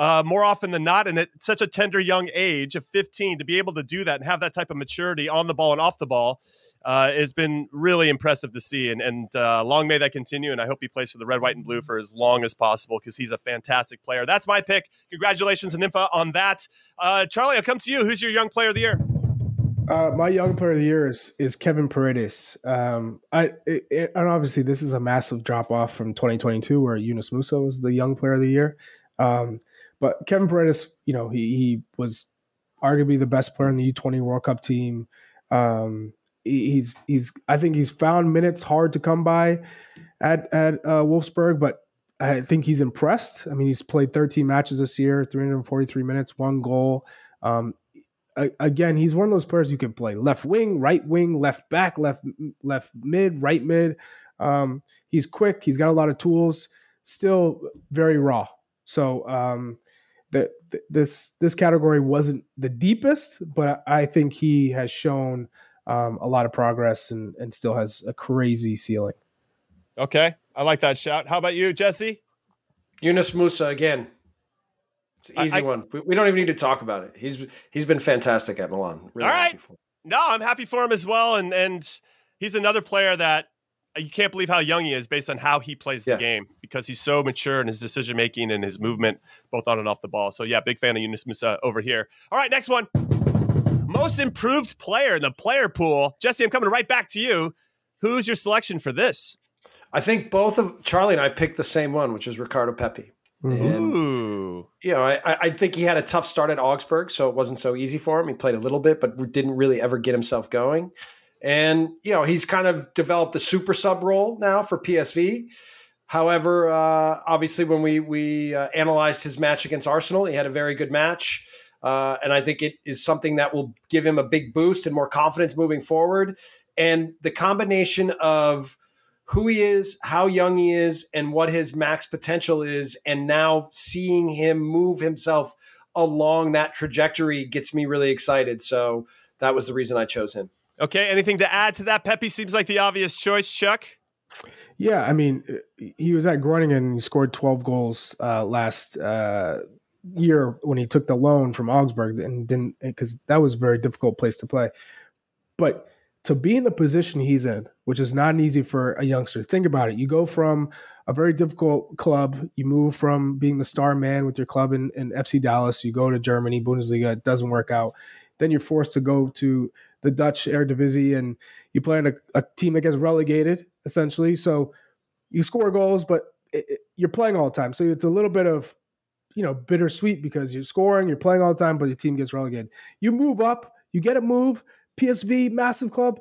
uh, more often than not. And at such a tender young age of 15, to be able to do that and have that type of maturity on the ball and off the ball uh, has been really impressive to see. And, and uh, long may that continue. And I hope he plays for the red, white, and blue for as long as possible because he's a fantastic player. That's my pick. Congratulations and info on that. Uh, Charlie, I'll come to you. Who's your young player of the year? Uh, my young player of the year is is Kevin Paredes. Um, I it, it- and obviously this is a massive drop off from 2022 where Yunus Musah was the young player of the year. Um, but Kevin Paredes, you know, he he was arguably the best player in the U20 World Cup team. Um, he- he's he's I think he's found minutes hard to come by at at uh, Wolfsburg, but I think he's impressed. I mean, he's played 13 matches this year, 343 minutes, one goal. Um, again, he's one of those players you can play left wing, right wing, left back, left left mid, right mid. Um, he's quick. He's got a lot of tools. Still very raw. So um, the, this this category wasn't the deepest, but I think he has shown um, a lot of progress and and still has a crazy ceiling. Okay, I like that shout. How about you, Jesse? Yunus Musah again. It's an easy I, one. We, we, don't even need to talk about it. He's he's been fantastic at Milan. Really all right. No, I'm happy for him as well, and and he's another player that you can't believe how young he is based on how he plays yeah. the game because he's so mature in his decision making and his movement, both on and off the ball. So yeah, big fan of Yunus Musah over here. All right, next one. Most improved player in the player pool. Jesse, I'm coming right back to you. Who's your selection for this? I think both of Charlie and I picked the same one, which is Ricardo Pepi. Mm-hmm. And, Ooh. You know, I, I think he had a tough start at Augsburg, so it wasn't so easy for him. He played a little bit, but didn't really ever get himself going. And, you know, he's kind of developed a super sub role now for PSV. However, uh, obviously, when we, we uh, analyzed his match against Arsenal, he had a very good match. Uh, and I think it is something that will give him a big boost and more confidence moving forward. And the combination of who he is, how young he is, and what his max potential is, and now seeing him move himself along that trajectory gets me really excited. So that was the reason I chose him. Okay. Anything to add to that? Pepi seems like the obvious choice, Chuck. Yeah, I mean, he was at Groningen and he scored 12 goals uh, last uh, year when he took the loan from Augsburg and didn't because that was a very difficult place to play. But to be in the position he's in, which is not easy for a youngster. Think about it. You go from a very difficult club, you move from being the star man with your club in, in FC Dallas, you go to Germany, Bundesliga, it doesn't work out. Then you're forced to go to the Dutch Eredivisie and you play on a, a team that gets relegated, essentially. So you score goals, but it, it, you're playing all the time. So it's a little bit of, you know, bittersweet because you're scoring, you're playing all the time, but your team gets relegated. You move up, you get a move, PSV, massive club,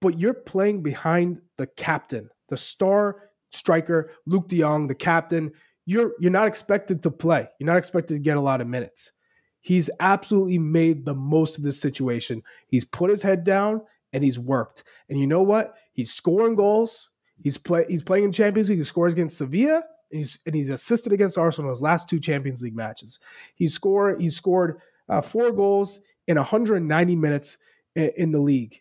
but you're playing behind the captain, the star striker, Luuk de Jong, the captain. You're you're not expected to play. You're not expected to get a lot of minutes. He's absolutely made the most of this situation. He's put his head down and he's worked. And you know what? He's scoring goals. He's play he's playing in Champions League. He scores against Sevilla and he's and he's assisted against Arsenal in his last two Champions League matches. He scored he scored uh, four goals in 190 minutes in the league.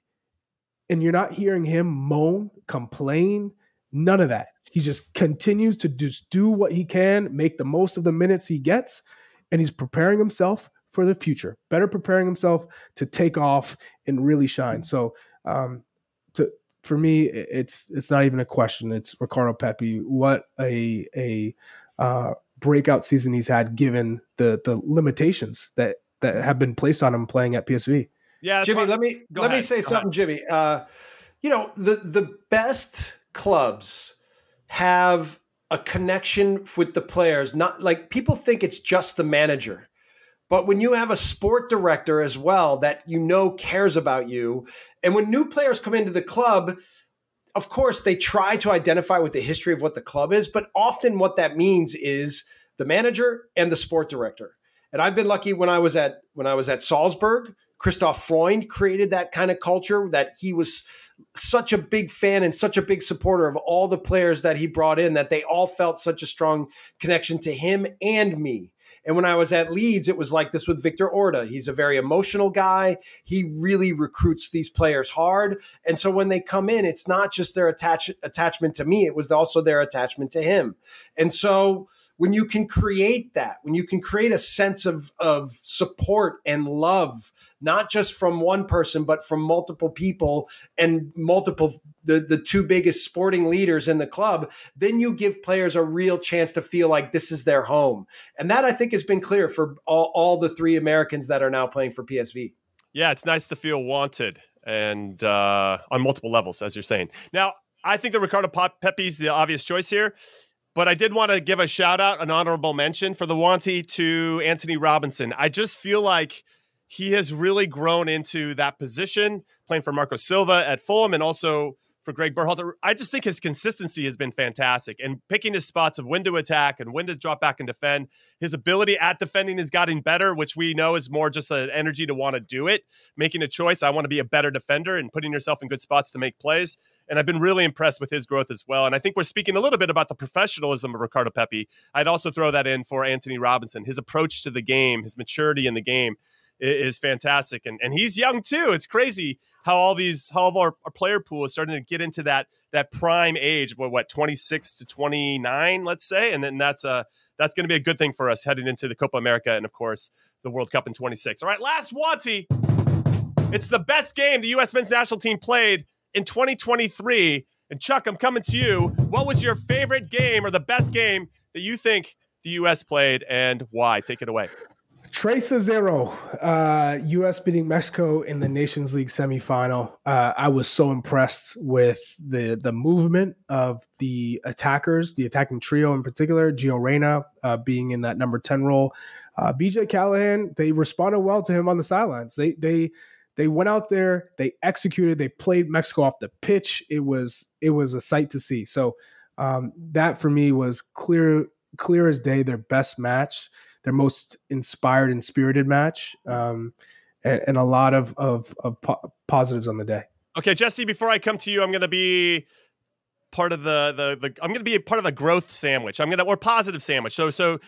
And you're not hearing him moan, complain, none of that. He just continues to just do what he can, make the most of the minutes he gets, and he's preparing himself for the future, better preparing himself to take off and really shine. So, um, for me, it's it's not even a question. It's Ricardo Pepi. What a a uh, breakout season he's had, given the the limitations that that have been placed on him playing at PSV. Yeah, Jimmy. Let me let ahead. me say something, ahead. Jimmy. Uh, you know the the best clubs have a connection with the players. Not like people think it's just the manager, but when you have a sport director as well that you know cares about you, and when new players come into the club. Of course, they try to identify with the history of what the club is, but often what that means is the manager and the sport director. And I've been lucky when I was at when I was at Salzburg Christoph Freund created that kind of culture that he was such a big fan and such a big supporter of all the players that he brought in that they all felt such a strong connection to him and me. And when I was at Leeds, it was like this with Victor Orta. He's a very emotional guy. He really recruits these players hard. And so when they come in, it's not just their attach- attachment to me, it was also their attachment to him. And so when you can create that, when you can create a sense of, of support and love, not just from one person, but from multiple people and multiple, the, the two biggest sporting leaders in the club, then you give players a real chance to feel like this is their home. And that I think has been clear for all, all the three Americans that are now playing for PSV. Yeah, it's nice to feel wanted and uh, on multiple levels, as you're saying. Now, I think that Ricardo Pepi's the obvious choice here. But I did want to give a shout out, an honorable mention for the Wanty to Anthony Robinson. I just feel like he has really grown into that position, playing for Marco Silva at Fulham and also for Gregg Berhalter. I just think his consistency has been fantastic and picking his spots of when to attack and when to drop back and defend. His ability at defending is getting better, which we know is more just an energy to want to do it, making a choice. I want to be a better defender and putting yourself in good spots to make plays. And I've been really impressed with his growth as well. And I think we're speaking a little bit about the professionalism of Ricardo Pepi. I'd also throw that in for Anthony Robinson, his approach to the game, his maturity in the game is fantastic. And and he's young too. It's crazy how all these how all our, our player pool is starting to get into that that prime age, what what 26 to 29, let's say. And then that's a that's going to be a good thing for us heading into the Copa America and of course the World Cup in 26. All right, last Wanty. It's the best game the US men's national team played in 2023. And Chuck, I'm coming to you. What was your favorite game or the best game that you think the US played and why? Take it away. Trace Zero, uh, U.S. beating Mexico in the Nations League semifinal. Uh, I was so impressed with the the movement of the attackers, the attacking trio in particular. Gio Reyna uh, being in that number ten role. Uh, BJ Callaghan. they responded well to him on the sidelines. They they they went out there, they executed, they played Mexico off the pitch. It was it was a sight to see. So um, that for me was clear clear as day. Their best match their most inspired and spirited match, um, and, and, a lot of of, of po- positives on the day. Okay, Jesse. Before I come to you, I'm going to be part of the the the I'm going to be a part of a growth sandwich. I'm going to or positive sandwich. So so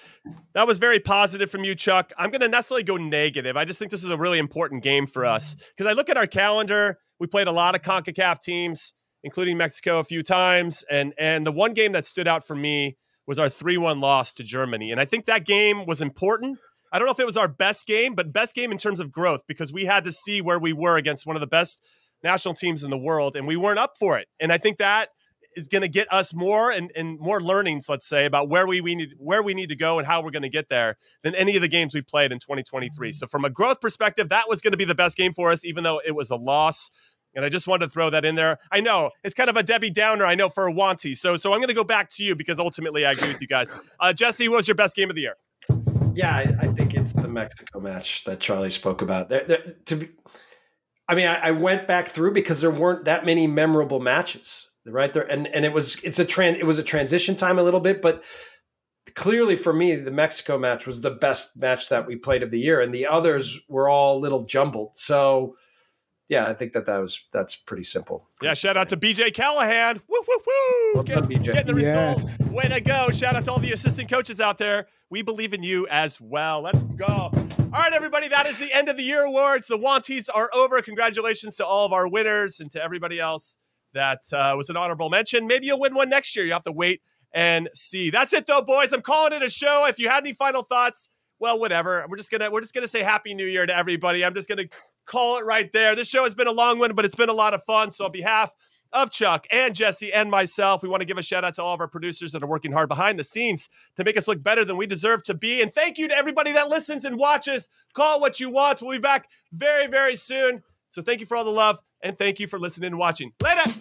that was very positive from you, Chuck. I'm going to necessarily go negative. I just think this is a really important game for us mm-hmm. because I look at our calendar. We played a lot of Concacaf teams, including Mexico a few times, and and the one game that stood out for me was our 3 1 loss to Germany. And I think that game was important. I don't know if it was our best game, but best game in terms of growth because we had to see where we were against one of the best national teams in the world and we weren't up for it. And I think that is going to get us more and, and more learnings, let's say, about where we, we need where we need to go and how we're going to get there than any of the games we played in 2023. So from a growth perspective, that was going to be the best game for us, even though it was a loss. And I just wanted to throw that in there. I know it's kind of a Debbie Downer. I know for a Wanty. So, so I'm going to go back to you because ultimately I agree with you guys. Uh, Jesse, what was your best game of the year? Yeah, I, I think it's the Mexico match that Charlie spoke about. There, there, to be, I mean, I, I, went back through because there weren't that many memorable matches, right there, and and it was it's a trans it was a transition time a little bit, but clearly for me the Mexico match was the best match that we played of the year, and the others were all a little jumbled. So yeah, I think that that was that's pretty simple. Yeah, shout out to BJ Callaghan. Woo woo woo! Get, getting the yes. results. Way to go! Shout out to all the assistant coaches out there. We believe in you as well. Let's go. All right, everybody, that is the end of the year awards. The Wanties are over. Congratulations to all of our winners and to everybody else that uh, was an honorable mention. Maybe you'll win one next year. You have to wait and see. That's it, though, boys. I'm calling it a show. If you had any final thoughts, well, whatever. We're just gonna we're just gonna say Happy New Year to everybody. I'm just gonna call it right there. This show has been a long one, but it's been a lot of fun. So, on behalf of Chuck and Jesse and myself, we want to give a shout out to all of our producers that are working hard behind the scenes to make us look better than we deserve to be. And thank you to everybody that listens and watches. Call what you want. We'll be back very, very soon. So, thank you for all the love and thank you for listening and watching. Later.